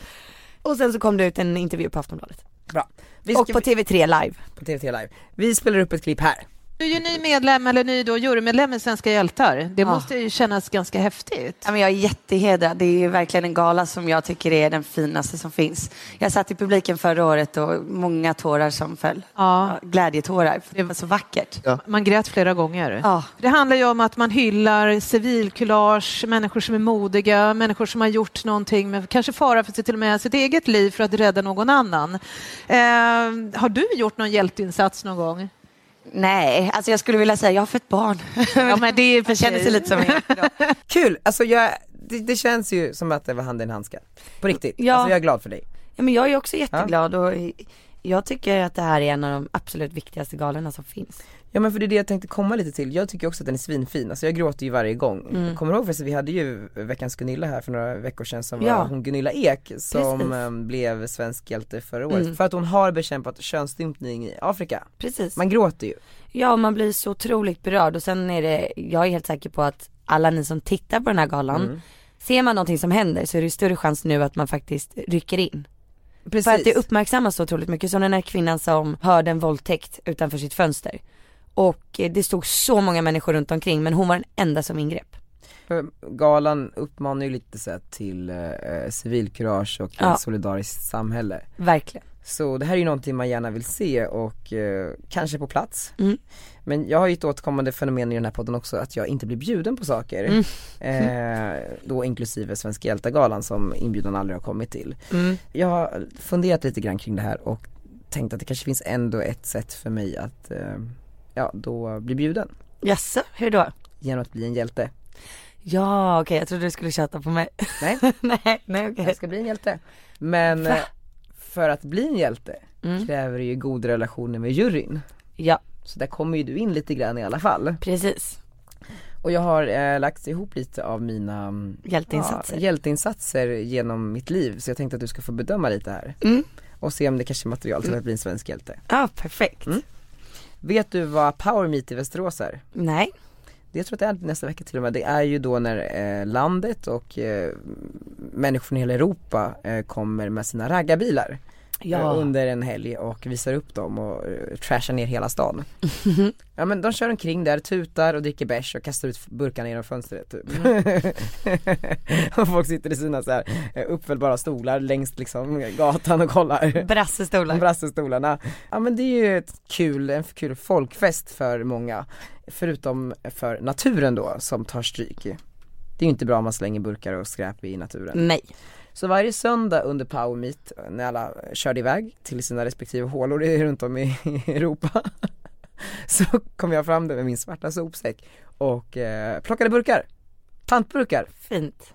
Och sen så kom det ut en intervju på Aftonbladet. Bra. Och på TV3 live. på TVT live. Vi spelar upp ett klipp här. Du är ju ny medlem, eller ny då, jurymedlem i Svenska hjältar. Det Ja. måste ju kännas ganska häftigt. Ja, men jag är jättehedrad. Det är ju verkligen en gala som jag tycker är den finaste som finns. Jag satt i publiken förra året och många tårar som föll. Ja. Ja, glädjetårar. Det var så vackert. Man grät flera gånger. Ja. Det handlar ju om att man hyllar civilkurage, människor som är modiga, människor som har gjort någonting med kanske fara för sig till och med sitt eget liv för att rädda någon annan. Eh, har du gjort någon hjälteinsats någon gång? Nej, alltså jag skulle vilja säga jag har fött barn. Ja, men det är Jag känner sig lite som en Kul! Alltså jag, det, det känns ju som att det var handen i handsken. På riktigt. Ja. Alltså jag är glad för dig. Ja, men jag är också jätteglad och jag tycker att det här är en av de absolut viktigaste galorna som finns. Ja men för det är det jag tänkte komma lite till, jag tycker också att den är svinfin, alltså jag gråter ju varje gång. Mm. Kommer du ihåg förresten, vi hade ju veckans Gunilla här för några veckor sedan som var Ja. hon Gunilla Ek som Precis. äm, blev svensk hjälte förra året. Mm. För att hon har bekämpat könsstympning i Afrika. Precis. Man gråter ju. Ja, man blir så otroligt berörd och sen är det, jag är helt säker på att alla ni som tittar på den här galan, Mm. ser man någonting som händer så är det större chans nu att man faktiskt rycker in. Precis. För att det uppmärksammas så otroligt mycket, som den här kvinnan som hörde en våldtäkt utanför sitt fönster. Och eh, det stod så många människor runt omkring men hon var den enda som ingrep. Galan uppmanar ju lite så till eh, civilkurage och Ja. ett solidariskt samhälle. Verkligen. Så det här är ju någonting man gärna vill se och eh, kanske på plats. Mm. Men jag har ju ett återkommande fenomen i den här podden också att jag inte blir bjuden på saker. Mm. Eh, då inklusive Svenska hjältar-galan som inbjudan aldrig har kommit till. Mm. Jag har funderat lite grann kring det här och tänkt att det kanske finns ändå ett sätt för mig att, eh, ja då bli bjuden. Jaså, hur då? Genom att bli en hjälte. Ja okej, jag trodde du skulle köta på mig. Nej. nej, nej okej. Jag ska bli en hjälte. Men Va? eh, för att bli en hjälte Mm. kräver det ju goda relationer med juryn. Ja, Så där kommer ju du in lite grann i alla fall. precis. Och jag har eh, lagt ihop lite av mina mm, Hjälteinsatser. Ja, hjälteinsatser genom mitt liv. Så jag tänkte att du ska få bedöma lite här. Mm. Och se om det kanske är material till att bli en svensk hjälte. Ja, perfekt. Mm. Vet du vad Power Meet i Västerås är? Nej. Det jag tror att det är nästa vecka till och med. Det är ju då när eh, landet och eh, människor från hela Europa eh, kommer med sina raggarbilar. Ja. eh, under en helg och visar upp dem och uh, trashar ner hela stan. ja men de kör omkring där, tutar och dricker bärs och kastar ut burkarna genom fönstret typ. och folk sitter i sina så här eh, uppfällbara stolar längs liksom gatan och kollar. Brassestolar. Brassestolarna. Ja men det är ju ett kul, en kul folkfest för många. Förutom för naturen då som tar stryk. Det är ju inte bra om man slänger burkar och skräp i naturen. Nej. Så varje söndag under Power Meet när alla körde iväg till sina respektive hålor runt om i Europa så kom jag fram där med min svarta sopsäck och eh, plockade burkar. Pantburkar. Fint.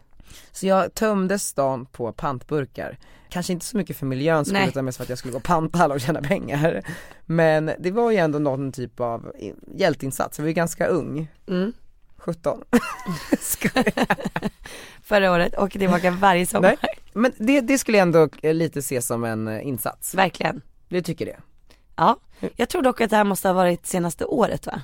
Så jag tömde stan på pantburkar. Kanske inte så mycket för miljöns skull utan mest för att jag skulle gå och panta alla och tjäna pengar. Men det var ju ändå någon typ av hjälteinsats, jag var ju ganska ung. Mm. 17. Förra året, åker tillbaka varje sommar. Nej. Men det, det skulle jag ändå eh, lite se som en eh, insats. Verkligen. Du tycker det? Ja. Jag tror dock att det här måste ha varit senaste året va?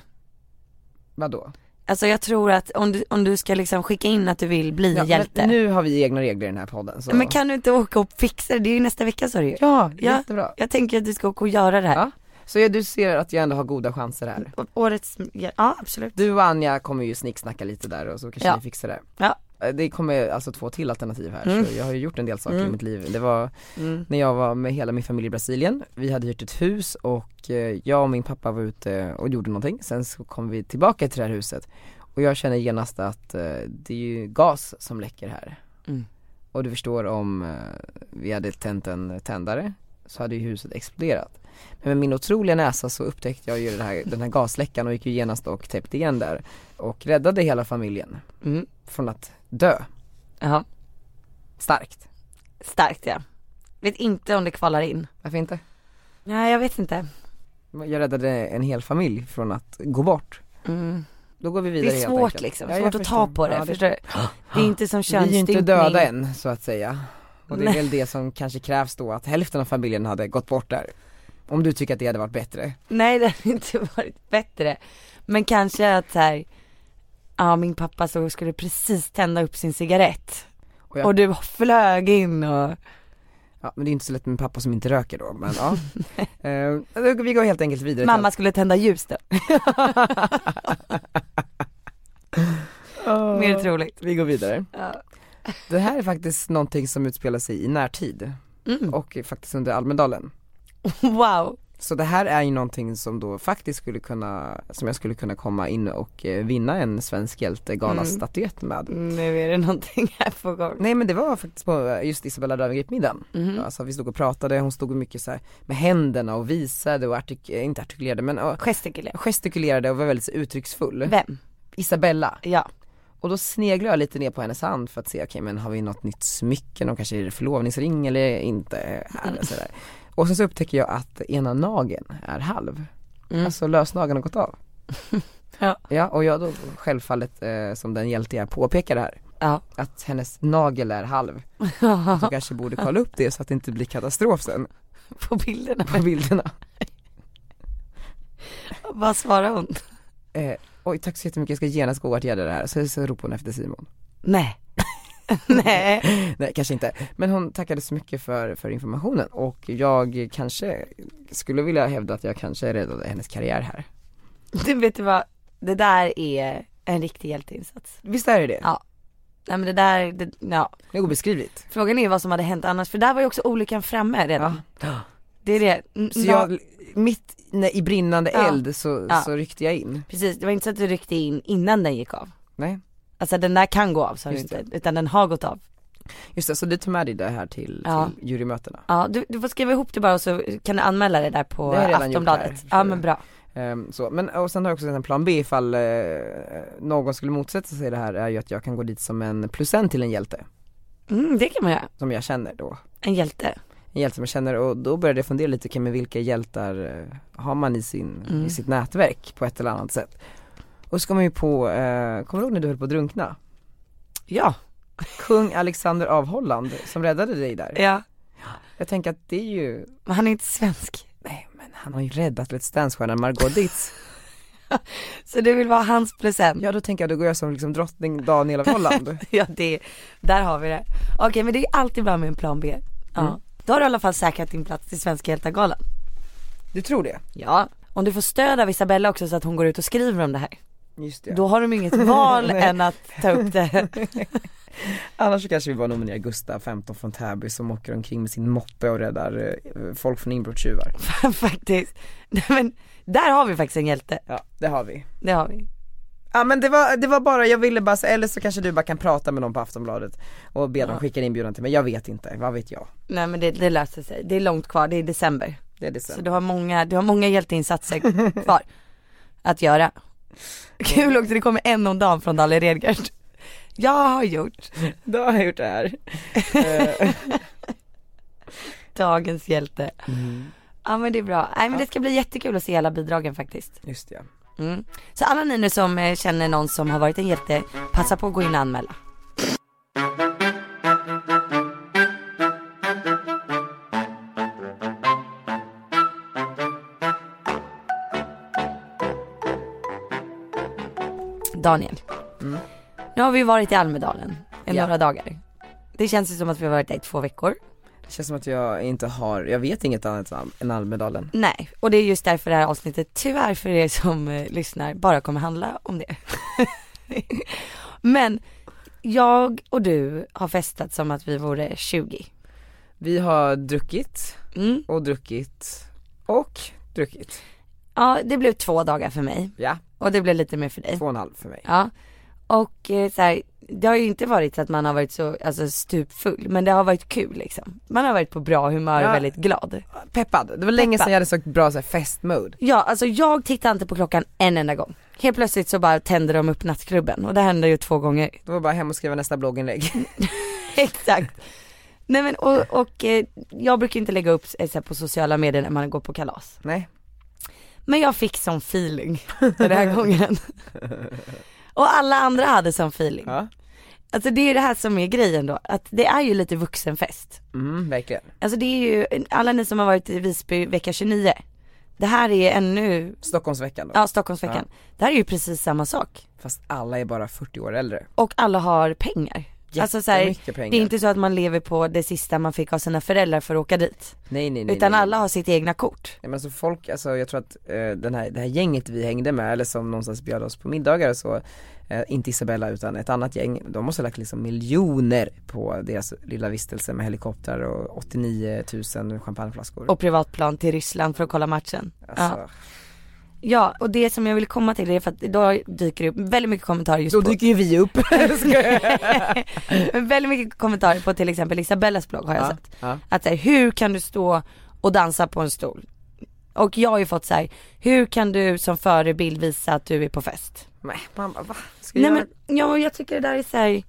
Vadå? Alltså jag tror att om du, om du ska liksom skicka in att du vill bli Ja, hjälte. nu har vi egna regler i den här podden så. Men kan du inte åka och fixa det? Det är ju nästa vecka sa du ju. Ja, Ja. jättebra. Jag tänker att du ska åka och göra det här. Ja. Så ja, du ser att jag ändå har goda chanser här. Årets, ja absolut. Du och Anja kommer ju snicksnacka lite där och så kanske Ja. ni fixar det. Ja. Eh, Det kommer alltså två till alternativ här Mm. så jag har ju gjort en del saker i Mm. mitt liv. Det var Mm. när jag var med hela min familj i Brasilien, vi hade hyrt ett hus och eh, jag och min pappa var ute och gjorde någonting, sen så kom vi tillbaka till det här huset och jag känner genast att eh, det är ju gas som läcker här. Mm. Och du förstår om vi hade tänt en tändare så hade ju huset exploderat. Men med min otroliga näsa så upptäckte jag ju den här, den här gasläckan och gick ju genast och täppte igen där och räddade hela familjen Mm. från att dö. Jaha, Starkt. starkt ja. Vet inte om det kvalar in. Varför inte? Nej jag vet inte. Jag räddade en hel familj från att gå bort. Mm. Då går vi Det vidare är helt svårt enkelt. liksom, Ja, svårt att förstår. ta på det, Ja, förstår du? Det är inte som Vi är ju könsstympning. inte döda än så att säga. Och det är Nej. väl det som kanske krävs då, att hälften av familjen hade gått bort där. Om du tycker att det hade varit bättre. Nej det hade inte varit bättre. Men kanske att så här, ja min pappa så skulle precis tända upp sin cigarett. Och jag- Och du flög in och, Ja men det är inte så lätt med en pappa som inte röker då, men ja. Eh, vi går helt enkelt vidare mamma skulle tända ljus då. till Mer troligt. Vi går vidare. Ja. Det här är faktiskt någonting som utspelar sig i närtid Mm. och faktiskt under Almedalen. Wow. Så det här är ju någonting som då faktiskt skulle kunna, som jag skulle kunna komma in och eh, vinna en svensk hjälte-galastatyett med. Nu är det någonting här på gång. Nej men det var faktiskt på eh, just Isabella Löwengrip-middagen. Mhm. Alltså vi stod och pratade, hon stod mycket så här med händerna och visade och artik- eh, inte artikulerade men uh, Gestikulera. gestikulerade och var väldigt uttrycksfull. Vem? Isabella. Ja. Och då sneglade jag lite ner på hennes hand för att se, okej men har vi något nytt smycke, någon kanske är det förlovningsring eller inte här eller sådär. Och sen så upptäcker jag att ena nageln är halv. Mm. Alltså lösnageln har gått av. Ja. Ja och jag då självfallet eh, som den hjälte jag påpekar det här. Ja. Att hennes nagel är halv. Så kanske borde kolla upp det så att det inte blir katastrof sen På bilderna. på bilderna. Vad svarar hon? Eh, oj tack så jättemycket, jag ska genast gå och åtgärda det här. Så, så ropar hon efter Simon. Nej. Nej. Nej kanske inte, men hon tackade så mycket för, för informationen och jag kanske skulle vilja hävda att jag kanske räddade hennes karriär här. Du vet du vad, det där är en riktig hjälteinsats. Visst är det det? Ja. Nej men det där, det, ja. Det är obeskrivligt. Frågan är vad som hade hänt annars, för där var ju också olyckan framme redan. Det är det. Mm, Så ja, jag, mitt i brinnande Ja. eld så, Ja. så ryckte jag in. Precis, det var inte så att du ryckte in innan den gick av. Nej. Alltså den där kan gå av sa du inte, utan den har gått av. Just det, så du tog med dig det här till, Ja. till jurymötena. Ja, du, du får skriva ihop det bara och så kan du anmäla det där på Det redan gjort Aftonbladet. här, ja men bra. Ehm, så, men och sen har jag också en plan B ifall eh, någon skulle motsätta sig det här är ju att jag kan gå dit som en plus en till en hjälte. Mm, det kan man göra. Som jag känner då. En hjälte. En hjälte som jag känner och då började jag fundera lite kring med vilka hjältar eh, har man i, sin, Mm. i sitt nätverk på ett eller annat sätt. Och så ska man ju på, eh, kommer du ihåg när du höll på att drunkna? Ja. Kung Alexander av Holland som räddade dig där. Ja. Jag tänker att det är ju, Men han är inte svensk. nej men han har ju räddat Let's Dance-stjärnan Margot Ditz. Så du vill vara hans plus en? Ja då tänker jag, då går jag som liksom drottning Daniel av Holland. Ja det, där har vi det. Okej men det är alltid bra med en plan B. Ja. Mm. Då har du i alla fall säkrat din plats till Svenska hjältargalan. Du tror det? Ja. Om du får stöd av Isabella också så att hon går ut och skriver om det här. Just det. Då har de inget val än att ta upp det. Annars så kanske vi bara nominerar Gustav, 15 från Täby som åker omkring med sin moppe och räddar eh, folk från inbrottstjuvar. faktiskt. Nej, Men där har vi faktiskt en hjälte. Ja, det har vi. Det har vi. Ja men det var, det var bara, jag ville bara, säga- eller så kanske du bara kan prata med någon på Aftonbladet och be dem Ja. skicka en inbjudan till mig, jag vet inte, vad vet jag? Nej men det, det löser sig. Det är långt kvar, det är december. Det är det Så du har många, du har många hjälteinsatser kvar att göra. Kul också, det kommer en om dagen från Dalle Redgert. Jag har gjort Då har jag gjort det här. Dagens hjälte. Ja men det är bra. Nej men det ska bli jättekul att se alla bidragen faktiskt. Just ja. Mm. Så alla ni nu som eh, känner någon som har varit en hjälte, passa på att gå in och anmäla. Daniel, Mm. nu har vi varit i Almedalen i Ja. några dagar. Det känns ju som att vi har varit där i två veckor. Det känns som att jag inte har, jag vet inget annat än- Almedalen. Nej, och det är just därför det här avsnittet tyvärr för er som eh, lyssnar bara kommer handla om det. Men jag och du har festat som att vi vore 20. Vi har druckit Mm. och druckit och druckit. Ja, det blev två dagar för mig Ja, och det blev lite mer för dig. två och en halv för mig. Ja. Och eh, så här, det har ju inte varit så att man har varit så, alltså stupfull, men det har varit kul liksom. Man har varit på bra humör och Ja. väldigt glad. Peppad, det var länge Peppad. sedan jag hade så bra så här, festmode. Ja, alltså jag tittar inte på klockan en enda gång. Helt plötsligt så bara tänder de upp nattklubben och det händer ju två gånger. Det var bara hem och skriva nästa blogginlägg. Exakt. Nej men och, och eh, jag brukar inte lägga upp eh, så här, på sociala medier när man går på kalas. Nej. Men jag fick sån feeling den här gången. Och alla andra hade sån feeling. Ja. Alltså det är det här som är grejen då, att det är ju lite vuxenfest. Mm, verkligen. Alltså det är ju, alla ni som har varit i Visby vecka 29, det här är ännu, Stockholmsveckan då. ja Stockholmsveckan, det här är ju precis samma sak. Fast alla är bara 40 år äldre. Och alla har pengar. Alltså så här, pengar. det är inte så att man lever på det sista man fick av sina föräldrar för att åka dit. Nej nej nej. Utan nej. alla har sitt egna kort. Nej men alltså folk, alltså jag tror att eh, den här, det här gänget vi hängde med, eller som någonstans bjöd oss på middagar så eh, inte Isabella utan ett annat gäng, de måste ha lagt liksom miljoner på deras lilla vistelse med helikoptrar och 89 000 champagneflaskor. Och privatplan till Ryssland för att kolla matchen. alltså, Ja. Ja, och det som jag vill komma till är för att då dyker det upp väldigt mycket kommentarer just Då på dyker ju vi upp. väldigt mycket kommentarer på till exempel Isabellas blogg har jag ja, sett. ja. Att så här, hur kan du stå och dansa på en stol? Och jag har ju fått så här, hur kan du som förebild visa att du är på fest? Nej, bara, va? Ska Nej jag men, ja jag tycker det där är så här,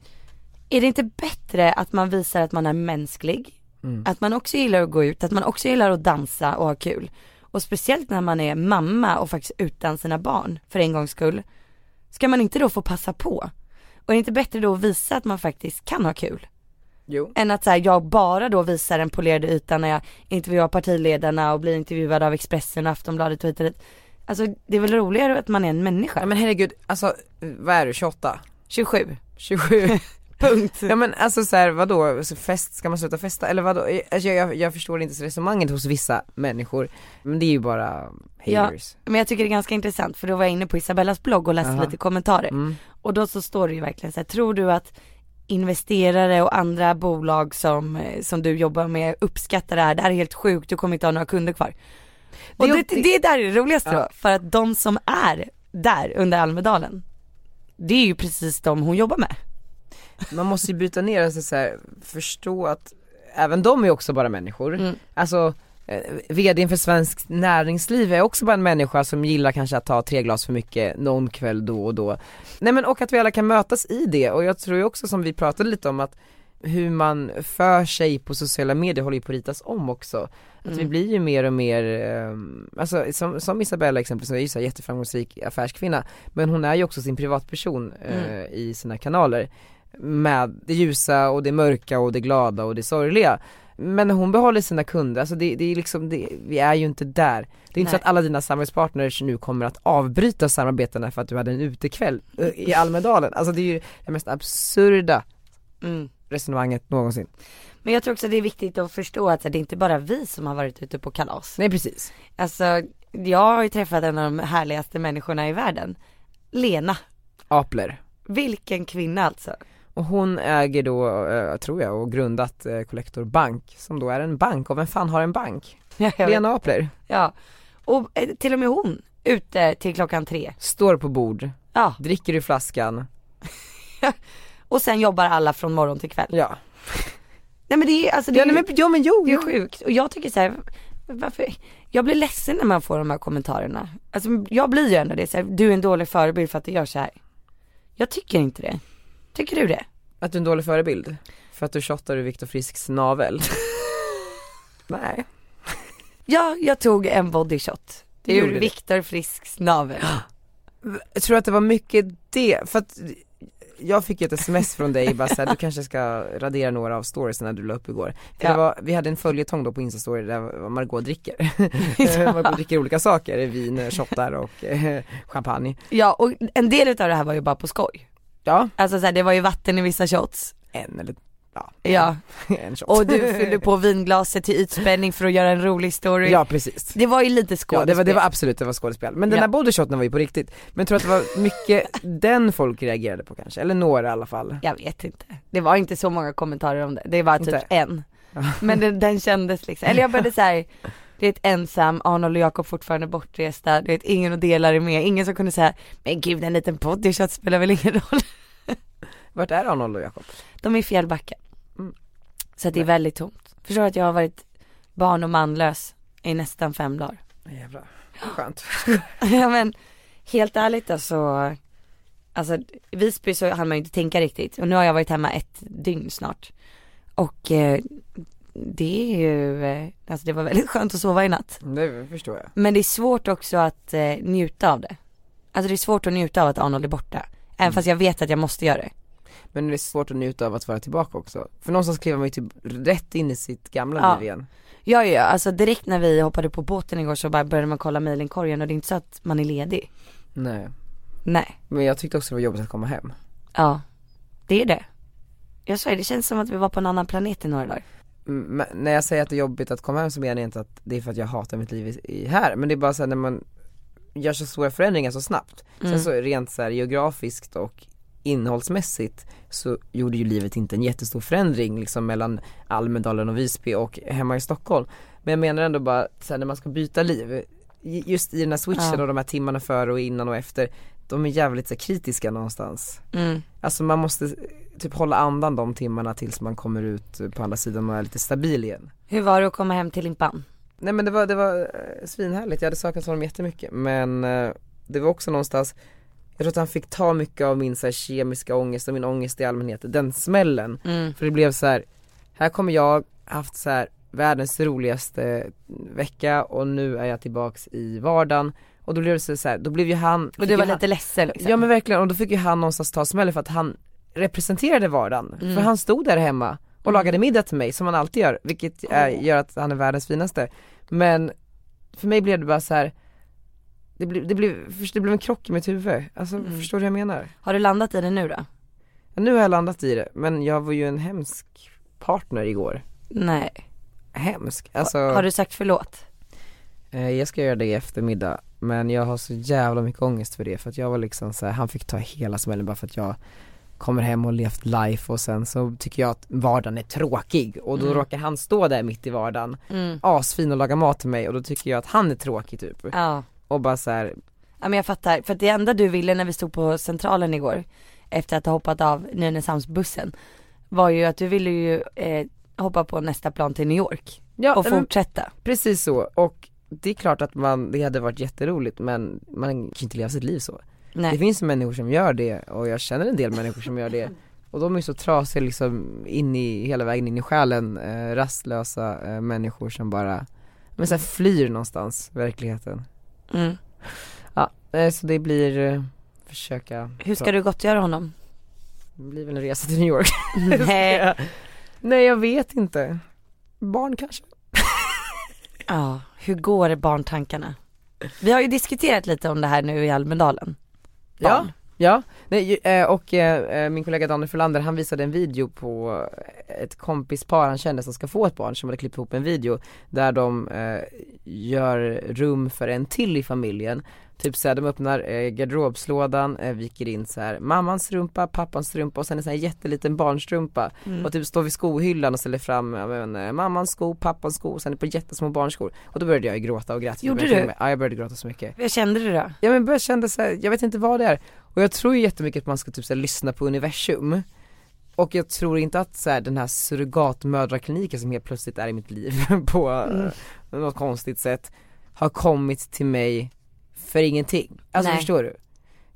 är det inte bättre att man visar att man är mänsklig? Mm. Att man också gillar att gå ut, att man också gillar att dansa och ha kul. Och speciellt när man är mamma och faktiskt utan sina barn för en gångs skull. Ska man inte då få passa på? Och är det inte bättre då att visa att man faktiskt kan ha kul? Jo. Än att så här, jag bara då visar den polerade ytan när jag intervjuar partiledarna och blir intervjuad av Expressen och Aftonbladet och hit och dit. Alltså det är väl roligare att man är en människa. Ja men herregud, alltså vad är du, 28? 27. 27? Punkt. Ja men alltså så här, vadå, alltså, fest, ska man sluta festa eller vadå? Alltså, jag, jag, jag förstår inte resonemanget hos vissa människor, men det är ju bara haters. Men jag tycker det är ganska intressant för då var jag inne på Isabellas blogg och läste Aha. lite kommentarer. Mm. Och då så står det ju verkligen så här, tror du att investerare och andra bolag som, eh, som du jobbar med uppskattar det här? Det här är helt sjukt, du kommer inte ha några kunder kvar. Och Det- det, det, där är det roligaste Ja. då, för att de som är där under Almedalen, det är ju precis de hon jobbar med. Man måste ju bryta ner och så här, förstå att även de är också bara människor. Mm. Alltså eh, VDn för Svenskt Näringsliv är också bara en människa som gillar kanske att ta tre glas för mycket någon kväll då och då. Nej men och att vi alla kan mötas i det och jag tror ju också som vi pratade lite om att hur man för sig på sociala medier håller ju på att ritas om också. Att vi Mm. blir ju mer och mer, ehm, alltså som, som Isabella exempelvis, som är ju så jätteframgångsrik affärskvinna, men hon är ju också sin privatperson eh, Mm. i sina kanaler med det ljusa och det mörka och det glada och det sorgliga. Men hon behåller sina kunder, alltså det, det är liksom, det, vi är ju inte där. Det är inte så att alla dina samarbetspartners nu kommer att avbryta samarbetena för att du hade en utekväll eh, i Almedalen. Alltså det är ju det mest absurda Mm. resonemanget någonsin. Men jag tror också det är viktigt att förstå att det är inte bara vi som har varit ute på kalas. Nej precis. Alltså, jag har ju träffat en av de härligaste människorna i världen. Lena. Apler. Vilken kvinna alltså. Och hon äger då, eh, tror jag, och grundat eh, Collector Bank, som då är en bank, och vem fan har en bank? Jag vet. Lena Apler. Ja. Och eh, till och med hon, ute till klockan tre. Står på bord, Ja. dricker ur flaskan, Och sen jobbar alla från morgon till kväll. ja. Nej men det är alltså det Ja är, nej, men, ja men jo, det är jo. sjukt. Och jag tycker så här, varför, jag blir ledsen när man får de här kommentarerna. Alltså jag blir ju ändå det, så här, du är en dålig förebild för att du gör så här. Jag tycker inte det. Tycker du det? Att du är en dålig förebild? För att du shottar ur Viktor Frisks navel? nej. Ja, jag tog en body shot. Du gjorde det. Viktor Frisks navel. Jag tror att det var mycket det, för att jag fick ju ett sms från dig bara såhär, du kanske ska radera några av storiesna du la upp igår. För Ja. det var, vi hade en följetong då på instastory där Margot dricker. Margot dricker olika saker, vin, shottar och eh, champagne. Ja, och en del utav det här var ju bara på skoj. Ja, Alltså så här, det var ju vatten i vissa shots. en eller ja, Ja, en shot. och du fyllde på vinglaset till ytspänning för att göra en rolig story. Ja precis. Det var ju lite Ja skådespel. det var, det var absolut, det var skådespel. Men den Ja. här bodyshoten var ju på riktigt. Men jag tror att det var mycket den folk reagerade på kanske, eller några i alla fall. Jag vet inte. Det var inte så många kommentarer om det. Det var typ Inte? en. Ja. Men den, den kändes liksom, eller jag började såhär, det är ett ensam, Arnold och Jakob fortfarande bortresta, du vet ingen att dela det med, ingen som kunde säga, men gud en liten bodyshot spelar väl ingen roll. Vart är Arnold och Jakob? De är i Fjällbacka. Mm. Så att det är väldigt tomt. Förstår att jag har varit barn och manlös i nästan fem dagar. Jävlar, skönt. ja men helt ärligt alltså, alltså Visby så hann man ju inte tänka riktigt och nu har jag varit hemma ett dygn snart. Och eh, det är ju, eh, alltså det var väldigt skönt att sova i natt. Det förstår jag. Men det är svårt också att eh, njuta av det. Alltså det är svårt att njuta av att Arnold är borta. Även Mm. fast jag vet att jag måste göra det. Men det är svårt att njuta av att vara tillbaka också. För någonstans kliver man ju typ rätt in i sitt gamla Ja. liv igen. Ja, ja, ja, alltså direkt när vi hoppade på båten igår så bara började man kolla mejlinkorgen och det är inte så att man är ledig. Nej. Nej, Men jag tyckte också det var jobbigt att komma hem. ja. Det är det. Jag sa det, det känns som att vi var på en annan planet i några dagar. När jag säger att det är jobbigt att komma hem så menar jag inte att det är för att jag hatar mitt liv i, här. Men det är bara så här när man gör så stora förändringar så snabbt. Mm. Sen så rent så här geografiskt och innehållsmässigt så gjorde ju livet inte en jättestor förändring liksom mellan Almedalen och Visby och hemma i Stockholm. Men jag menar ändå bara så här, när man ska byta liv, just i den här switchen Ja. och de här timmarna före och innan och efter, de är jävligt så kritiska någonstans. Mm. Alltså man måste typ hålla andan de timmarna tills man kommer ut på andra sidan och är lite stabil igen. Hur var det att komma hem till Limpan? Nej men det var, det var eh, svinhärligt, jag hade saknat honom jättemycket men eh, det var också någonstans Jag tror att han fick ta mycket av min så här, kemiska ångest och min ångest i allmänhet, den smällen Mm. För det blev så här, här kommer jag, haft så här världens roligaste vecka och nu är jag tillbaks i vardagen Och då blev det så här, då blev ju han Och du var han, lite ledsen liksom. Ja men verkligen, och då fick ju han någonstans ta smällen för att han representerade vardagen. Mm. För han stod där hemma och lagade middag till mig som han alltid gör, vilket är, gör att han är världens finaste. Men för mig blev det bara så här. Det blev, det, blev, det blev en krock i mitt huvud, alltså Mm. förstår du vad jag menar? Har du landat i det nu då? Ja, nu har jag landat i det, men jag var ju en hemsk partner igår. Nej. Hemsk, alltså Har du sagt förlåt? Eh, Jag ska göra det i eftermiddag, men jag har så jävla mycket ångest för det för att jag var liksom så här, han fick ta hela smällen bara för att jag kommer hem och levt life och sen så tycker jag att vardagen är tråkig och då Mm. råkar han stå där mitt i vardagen, Mm. asfin och laga mat till mig och då tycker jag att han är tråkig typ. Ja. Och bara så här, Ja men jag fattar, för det enda du ville när vi stod på centralen igår efter att ha hoppat av Nynäshamnsbussen var ju att du ville ju eh, hoppa på nästa plan till New York ja och men fortsätta. precis så och det är klart att man, det hade varit jätteroligt men man kan ju inte leva sitt liv så. Nej. Det finns människor som gör det och jag känner en del människor som gör det och de är så trasiga liksom in i, hela vägen in i själen, eh, rastlösa eh, människor som bara, men så här flyr någonstans, verkligheten. Mm. Ja, eh, så det blir, eh, försöka Hur ska du gottgöra honom? Det blir väl en resa till New York Nej. Nej jag vet inte Barn kanske? Ja, hur går barntankarna? Vi har ju diskuterat lite om det här nu i Almedalen. Ja, ja, Nej, eh, och eh, min kollega Daniel Frölander han visade en video på ett kompispar han kände som ska få ett barn som hade klippt ihop en video där de eh, gör rum för en till i familjen Typ såhär, de öppnar eh, garderobslådan, eh, viker in så här mammans strumpa, pappans strumpa och sen en sån här jätteliten barnstrumpa Mm. och typ står vid skohyllan och ställer fram, ja, men, eh, mammans sko, pappans sko och sen på jättesmå barnskor och då började jag gråta och grät Gjorde du? Ja jag började gråta så mycket Vad kände du då? Ja men jag kände så här, jag vet inte vad det är och jag tror ju jättemycket att man ska typ så här, lyssna på universum och jag tror inte att så här, den här surrogatmödrakliniken som helt plötsligt är i mitt liv på Mm. något konstigt sätt har kommit till mig för ingenting. Alltså Nej. förstår du?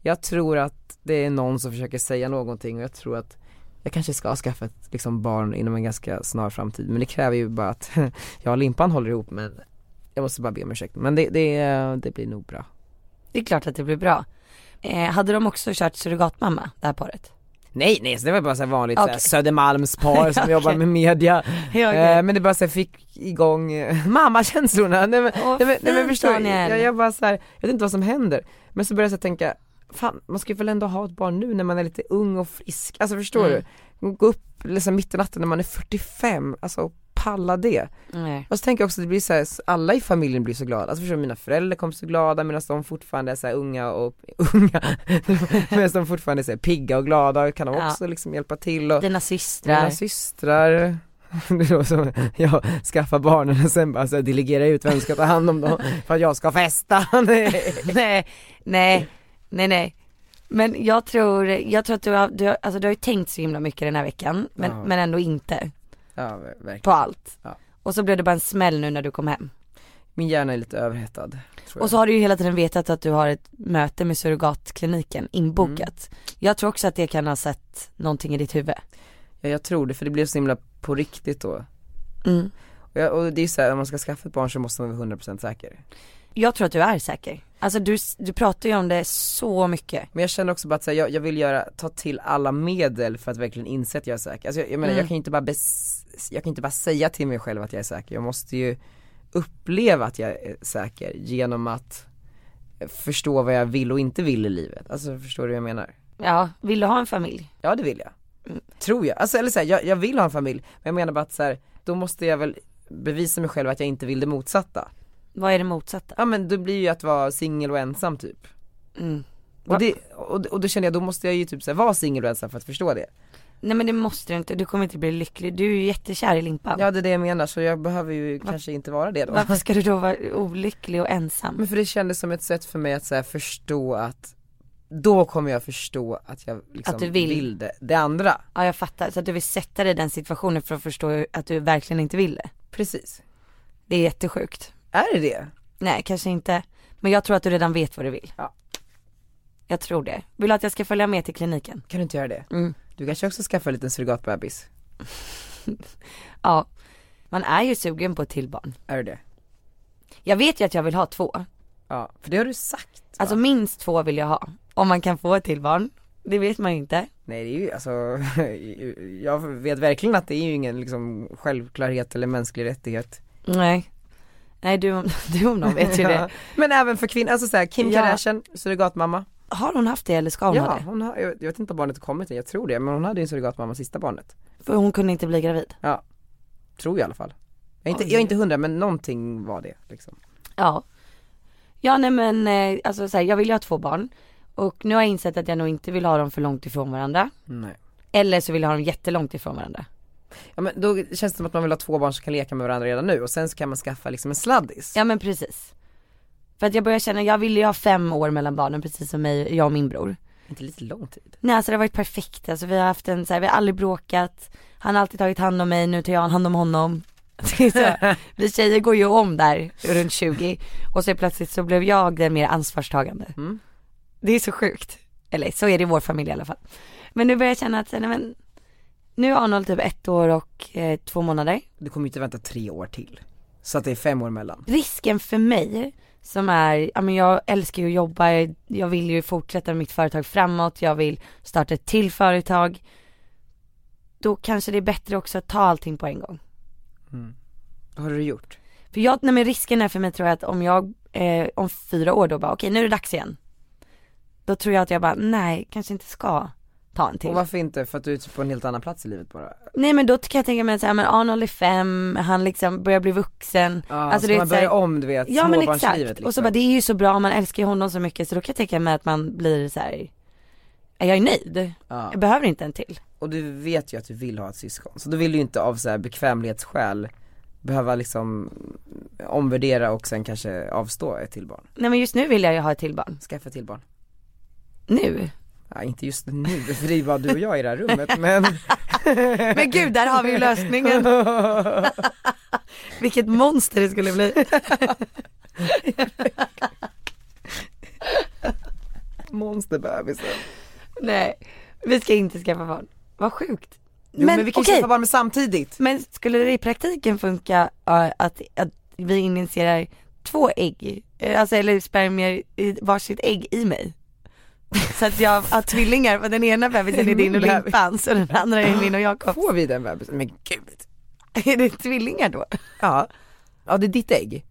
Jag tror att det är någon som försöker säga någonting och jag tror att jag kanske ska skaffa ett liksom, barn inom en ganska snar framtid men det kräver ju bara att jag och Limpan håller ihop men jag måste bara be om ursäkt men det, det, det blir nog bra. Det är klart att det blir bra. Eh, hade de också kört surrogatmamma, det här paret? Nej nej, så det var bara så vanligt okay. Södermalmspar som Okej. jobbar med media okej. eh, Men det bara så fick igång eh, mammakänslorna, nej men, Åh, nej, men, nej, men förstår? Daniel. jag, jag bara så här, jag vet inte vad som händer Men så började jag så tänka, fan man ska väl ändå ha ett barn nu när man är lite ung och frisk, alltså förstår Mm. du? Gå upp liksom mitt i natten när man är 45, alltså palla det Nej. Och så tänker jag också att det blir så här, alla i familjen blir så glada, alltså förstår mina föräldrar kommer så glada medan de fortfarande är så unga och, unga, medan de fortfarande är så pigga och glada kan de Ja. också liksom hjälpa till och Dina systrar. mina systrar det är som jag skaffar barnen och sen bara så här delegera ut vem ska ta hand om dem för att jag ska festa. Nej. nej, nej, nej, nej. Men jag tror, jag tror att du har, du har, alltså du har ju tänkt så himla mycket den här veckan, men, Ja. men ändå inte Ja, ver- verkligen. på allt. Ja. Och så blev det bara en smäll nu när du kom hem. Min hjärna är lite överhettad. Och så har du ju hela tiden vetat att du har ett möte med surrogatkliniken inbokat. Mm. Jag tror också att det kan ha sett någonting i ditt huvud. Ja, jag tror det, för det blev så himla på riktigt då. Mm. Och, jag, och det är så här, om man ska skaffa ett barn så måste man vara 100% säker. Jag tror att du är säker. Alltså du, du pratar ju om det så mycket. Men jag känner också bara att här, jag, jag vill göra, ta till alla medel för att verkligen inse att jag är säker. Alltså jag, jag menar Mm. jag kan ju inte bara bes, jag kan inte bara säga till mig själv att jag är säker. Jag måste ju uppleva att jag är säker genom att förstå vad jag vill och inte vill i livet. Alltså förstår du vad jag menar? Ja, vill du ha en familj? Ja det vill jag. Tror jag. Alltså eller så här, jag, jag vill ha en familj, men jag menar bara att så här, då måste jag väl bevisa mig själv att jag inte vill det motsatta. Vad är det motsatta? Ja men det blir ju att vara singel och ensam typ. Mm. Och, det, och, och då känner jag, då måste jag ju typ så här, vara singel och ensam för att förstå det. Nej men det måste du inte, du kommer inte bli lycklig. Du är ju jättekär i Limpan. Ja det är det jag menar, så jag behöver ju kanske inte vara det då. Varför ska du då vara olycklig och ensam? Men för det kändes som ett sätt för mig att så här, förstå att då kommer jag förstå att jag liksom Att du vill. det, det andra. Ja jag fattar, så att du vill sätta dig i den situationen för att förstå att du verkligen inte vill det. Precis. Det är jättesjukt. Är det det? Nej kanske inte, men jag tror att du redan vet vad du vill. Ja. Jag tror det. Vill du att jag ska följa med till kliniken? Kan du inte göra det? Mm. Du kanske också skaffar en liten surrogatbebis? Ja. Man är ju sugen på ett till barn. Är du det? Jag vet ju att jag vill ha två. Ja, för det har du sagt va? Alltså minst två vill jag ha. Om man kan få ett till barn. Det vet man ju inte. Nej det är ju alltså, jag vet verkligen att det är ju ingen liksom självklarhet eller mänsklig rättighet Nej. Nej du, du om någon vet ju det. Men även för kvinnor, alltså såhär, Kim Ja. Kardashian, surrogatmamma Har hon haft det eller ska hon ha Ja, det? hon har, jag vet inte om barnet har kommit än, jag tror det, men hon hade ju en surrogatmamma sista barnet För hon kunde inte bli gravid. Ja, tror jag i alla fall Jag är inte, jag är inte hundra men någonting var det liksom Ja. Ja nej men eh, alltså så här, jag vill ju ha två barn. Och nu har jag insett att jag nog inte vill ha dem för långt ifrån varandra. Nej Eller så vill jag ha dem jättelångt ifrån varandra. Ja men då känns det som att man vill ha två barn som kan leka med varandra redan nu och sen så kan man skaffa liksom en sladdis Ja men precis. För att jag börjar känna, jag vill ju ha fem år mellan barnen precis som mig, jag och min bror. Inte lite lång tid? Nej alltså det har varit perfekt, alltså vi har haft en så här, vi har aldrig bråkat. Han har alltid tagit hand om mig, nu tar jag hand om honom. Så, vi tjejer går ju om där runt 20 och så plötsligt så blev jag den mer ansvarstagande. Mm. Det är så sjukt. Eller så är det i vår familj i alla fall. Men nu börjar jag känna att, nej men, nu är Arnold typ ett år och eh, två månader. Du kommer ju inte vänta tre år till Så att det är fem år emellan Risken för mig som är, ja men jag älskar ju att jobba, jag vill ju fortsätta mitt företag framåt, jag vill starta ett till företag. Då kanske det är bättre också att ta allting på en gång. Vad har du gjort? För jag, nej men risken är för mig tror jag att om jag, eh, om fyra år då bara okej nu är det dags igen. Då tror jag att jag bara, nej kanske inte ska ta en till. Och varför inte? För att du är typ på en helt annan plats i livet bara? Nej men då kan jag tänka mig att säga, men Arnold är fem, han liksom börjar bli vuxen. Ja, Alltså, så man så här- börjar om du vet, Ja men exakt. liksom. Och så bara det är ju så bra, man älskar ju honom så mycket så då kan jag tänka mig att man blir så här. jag är nöjd. ja. Jag behöver inte en till. Och du vet ju att du vill ha ett syskon, så då vill du ju inte av så här bekvämlighetsskäl behöva liksom omvärdera och sen kanske avstå ett till barn. Nej men just nu vill jag ju ha ett till barn. Skaffa ett till barn. Nu? Ja, inte just nu, för det är bara du och jag i det här rummet men Men gud, där har vi ju lösningen. Vilket monster det skulle bli. Monsterbebisen. Nej, vi ska inte skaffa barn. Vad sjukt. Jo, men, vi kan okej. skaffa barn samtidigt. Men skulle det i praktiken funka uh, att, att vi injicerar två ägg, eh, alltså eller spermier i varsitt ägg i mig? Så att jag har tvillingar, för den ena bebisen är din och. Limpans och den andra är min och Jakobs. Får vi den bebisen? Men gud. Är det tvillingar då? Ja. Ja det är ditt ägg.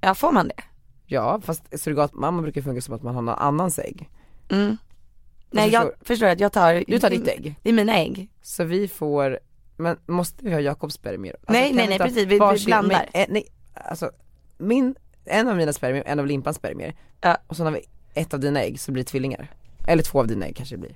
Ja, får man det? Ja fast surrogatmamma brukar funka som att man har någon annans ägg. Mm. Nej förstår- jag förstår att jag tar Du tar ditt ägg. Det är mina ägg. Så vi får, men måste vi ha Jakobs spermier? Alltså, Nej, nej, vi nej, precis. Vi- vi varsin- blandar. Men, eh, nej, alltså min, en av mina spermier, en av Limpans spermier. Ja. Och så har vi ett av dina ägg så blir det tvillingar. Eller två av dina ägg kanske det blir.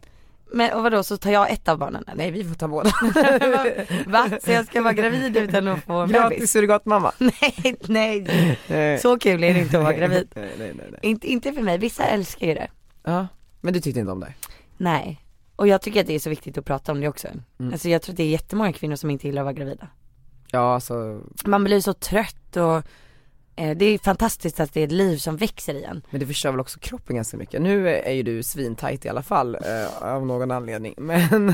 Men och vadå, så tar jag ett av barnen eller? Nej vi får ta båda. Va? Så jag ska vara gravid utan att få en Gratis bebis? surrogatmamma. Nej, nej. Eh, Så kul är det inte att vara gravid. nej, nej, nej, nej. Inte, inte för mig, vissa älskar ju det. Ja, men du tyckte inte om det? Nej. Och jag tycker att det är så viktigt att prata om det också. Mm. Alltså jag tror att det är jättemånga kvinnor som inte gillar att vara gravida. Ja alltså, Man blir så trött och det är fantastiskt att det är ett liv som växer igen. men det förstör väl också kroppen ganska mycket. Nu är ju du svintajt i alla fall, eh, av någon anledning. Men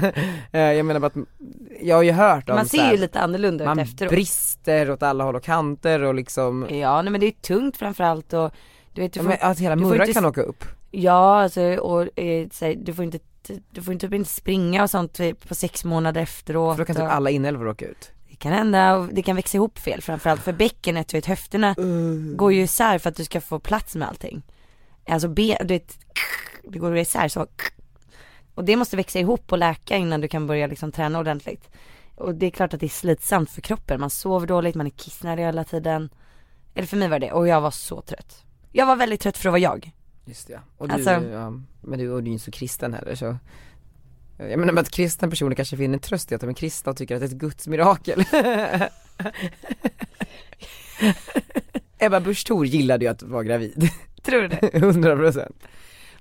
eh, jag menar bara att, jag har ju hört om Man ser här, ju lite annorlunda ut man efteråt. brister åt alla håll och kanter och liksom, Ja nej men det är tungt framförallt och du vet du ja, får, men att hela murran kan åka upp. Ja alltså och eh, här, du får inte du får typ inte springa och sånt på sex månader efteråt. För då kan typ alla inälvor åka ut. Det kan hända och det kan växa ihop fel framförallt för bäckenet, du vet höfterna går ju isär för att du ska få plats med allting. Alltså ben, du vet, det går isär så. Och det måste växa ihop och läka innan du kan börja liksom träna ordentligt. Och det är klart att det är slitsamt för kroppen, man sover dåligt, man är kissnödig hela tiden. Eller för mig var det och jag var så trött. Jag var väldigt trött för att vara jag. Just det, ja. Och du, Alltså- ja, men du, och du är ju inte så kristen heller så jag menar att kristen personer kanske finner tröst i att de är kristna och tycker att det är ett Guds mirakel. Ebba Busch Thor gillade ju att vara gravid, Tror du det? 100%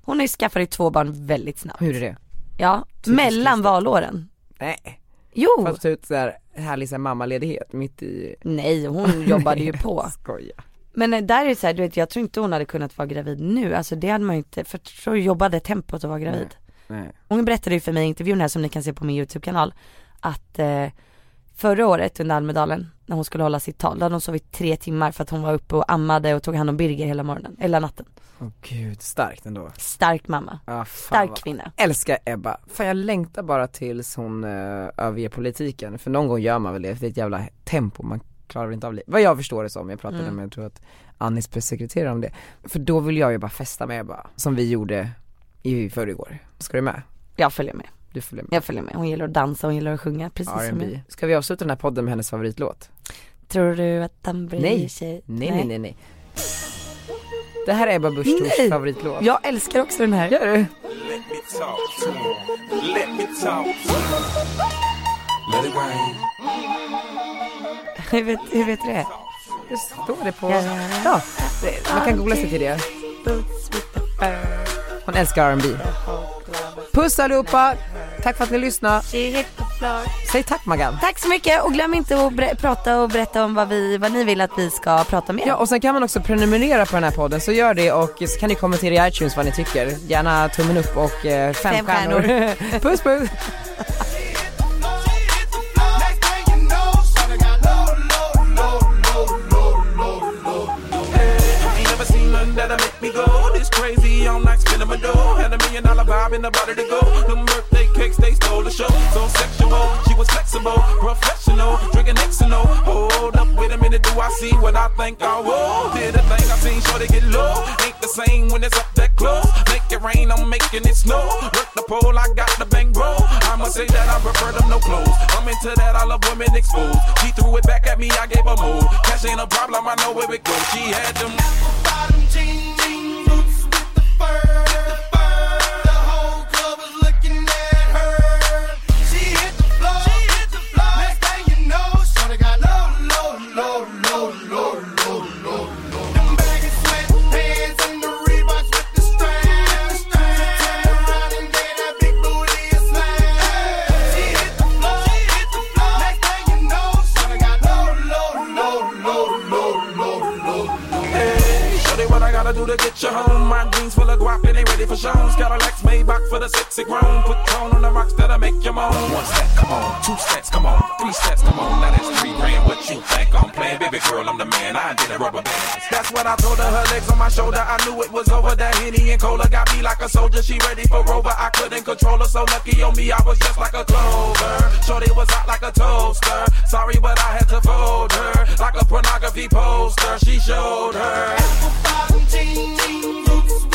Hon har ju skaffat två barn väldigt snabbt. Hur är det? Ja, Typiskt mellan kristet. valåren. Nej, Jo! ta ut så här härlig så här mammaledighet mitt i Nej, hon jobbade ju på. Skoja Men eh, där är det så här, du vet jag tror inte hon hade kunnat vara gravid nu, alltså det hade man ju inte, för så jobbade tempot att vara gravid. Nej. Hon berättade ju för mig i intervjun här som ni kan se på min YouTube-kanal, att eh, förra året under Almedalen, när hon skulle hålla sitt tal, då hade hon sovit tre timmar för att hon var uppe och ammade och tog hand om Birger hela morgonen, hela natten. Åh gud, starkt ändå Stark mamma, ah, stark vad- kvinna. Älskar Ebba, fan jag längtar bara tills hon uh, överger politiken, för någon gång gör man väl det, för det är ett jävla tempo, man klarar väl inte av livet. Vad jag förstår det som, jag pratade Mm. med, jag tror att Annis pressekreterare om det. För då vill jag ju bara festa med Ebba, som vi gjorde i förrgår. Ska du med? Jag följer med, Du följer med? jag följer med. Hon gillar att dansa, hon gillar att sjunga, precis som R&B. jag. Ska vi avsluta den här podden med hennes favoritlåt? Tror du att han bryr Nej. sig? Nej nej nej nej Det här är Ebba Busch Thors favoritlåt Jag älskar också den här. Gör du? Hur vet, hur vet du det? Det står det på, Ja, man kan googla sig till det Hon älskar R&B Puss allihopa, tack för att ni lyssnade Säg tack Magan Tack så mycket och glöm inte att prata och berätta om vad, vi, vad ni vill att vi ska prata mer. Ja och sen kan man också prenumerera på den här podden, så gör det och så kan ni kommentera i iTunes vad ni tycker. Gärna tummen upp och eh, fem, Fem stjärnor. stjärnor. puss puss! In the to go. Them birthday cakes, they stole the show. So sexual, she was flexible, professional, drinking Xano. Hold up, wait a minute, do I see what I think I will? Did a thing I seen, sure they get low. Ain't the same when it's up that close. Make it rain, I'm making it snow. Work the pole, I got the bang bro. I'ma say that I prefer them no clothes. I'm into that, I love women exposed. She threw it back at me, I gave her more. Cash ain't a problem, I know where it goes. She had them. To get you home? My jeans full of guap and they ready for shows. Got a Lex Maybach for the sexy grown. Put tone on the rocks that'll make you moan. One step, come on. Two steps, come on. Three steps, come on. Now that's three grand. What you think I'm playing? Baby girl, I'm the man. I did a rubber band. That's what I told her. Her legs on my shoulder. I knew it was over. That Henny and Cola got me like a soldier. She ready for Rover. I couldn't control her. So lucky on me, I was just like a clover. Shorty was hot like a toaster. Sorry, but I had to fold her. Like a pornography poster. She showed her. Apple bottom jean, Roots, roots,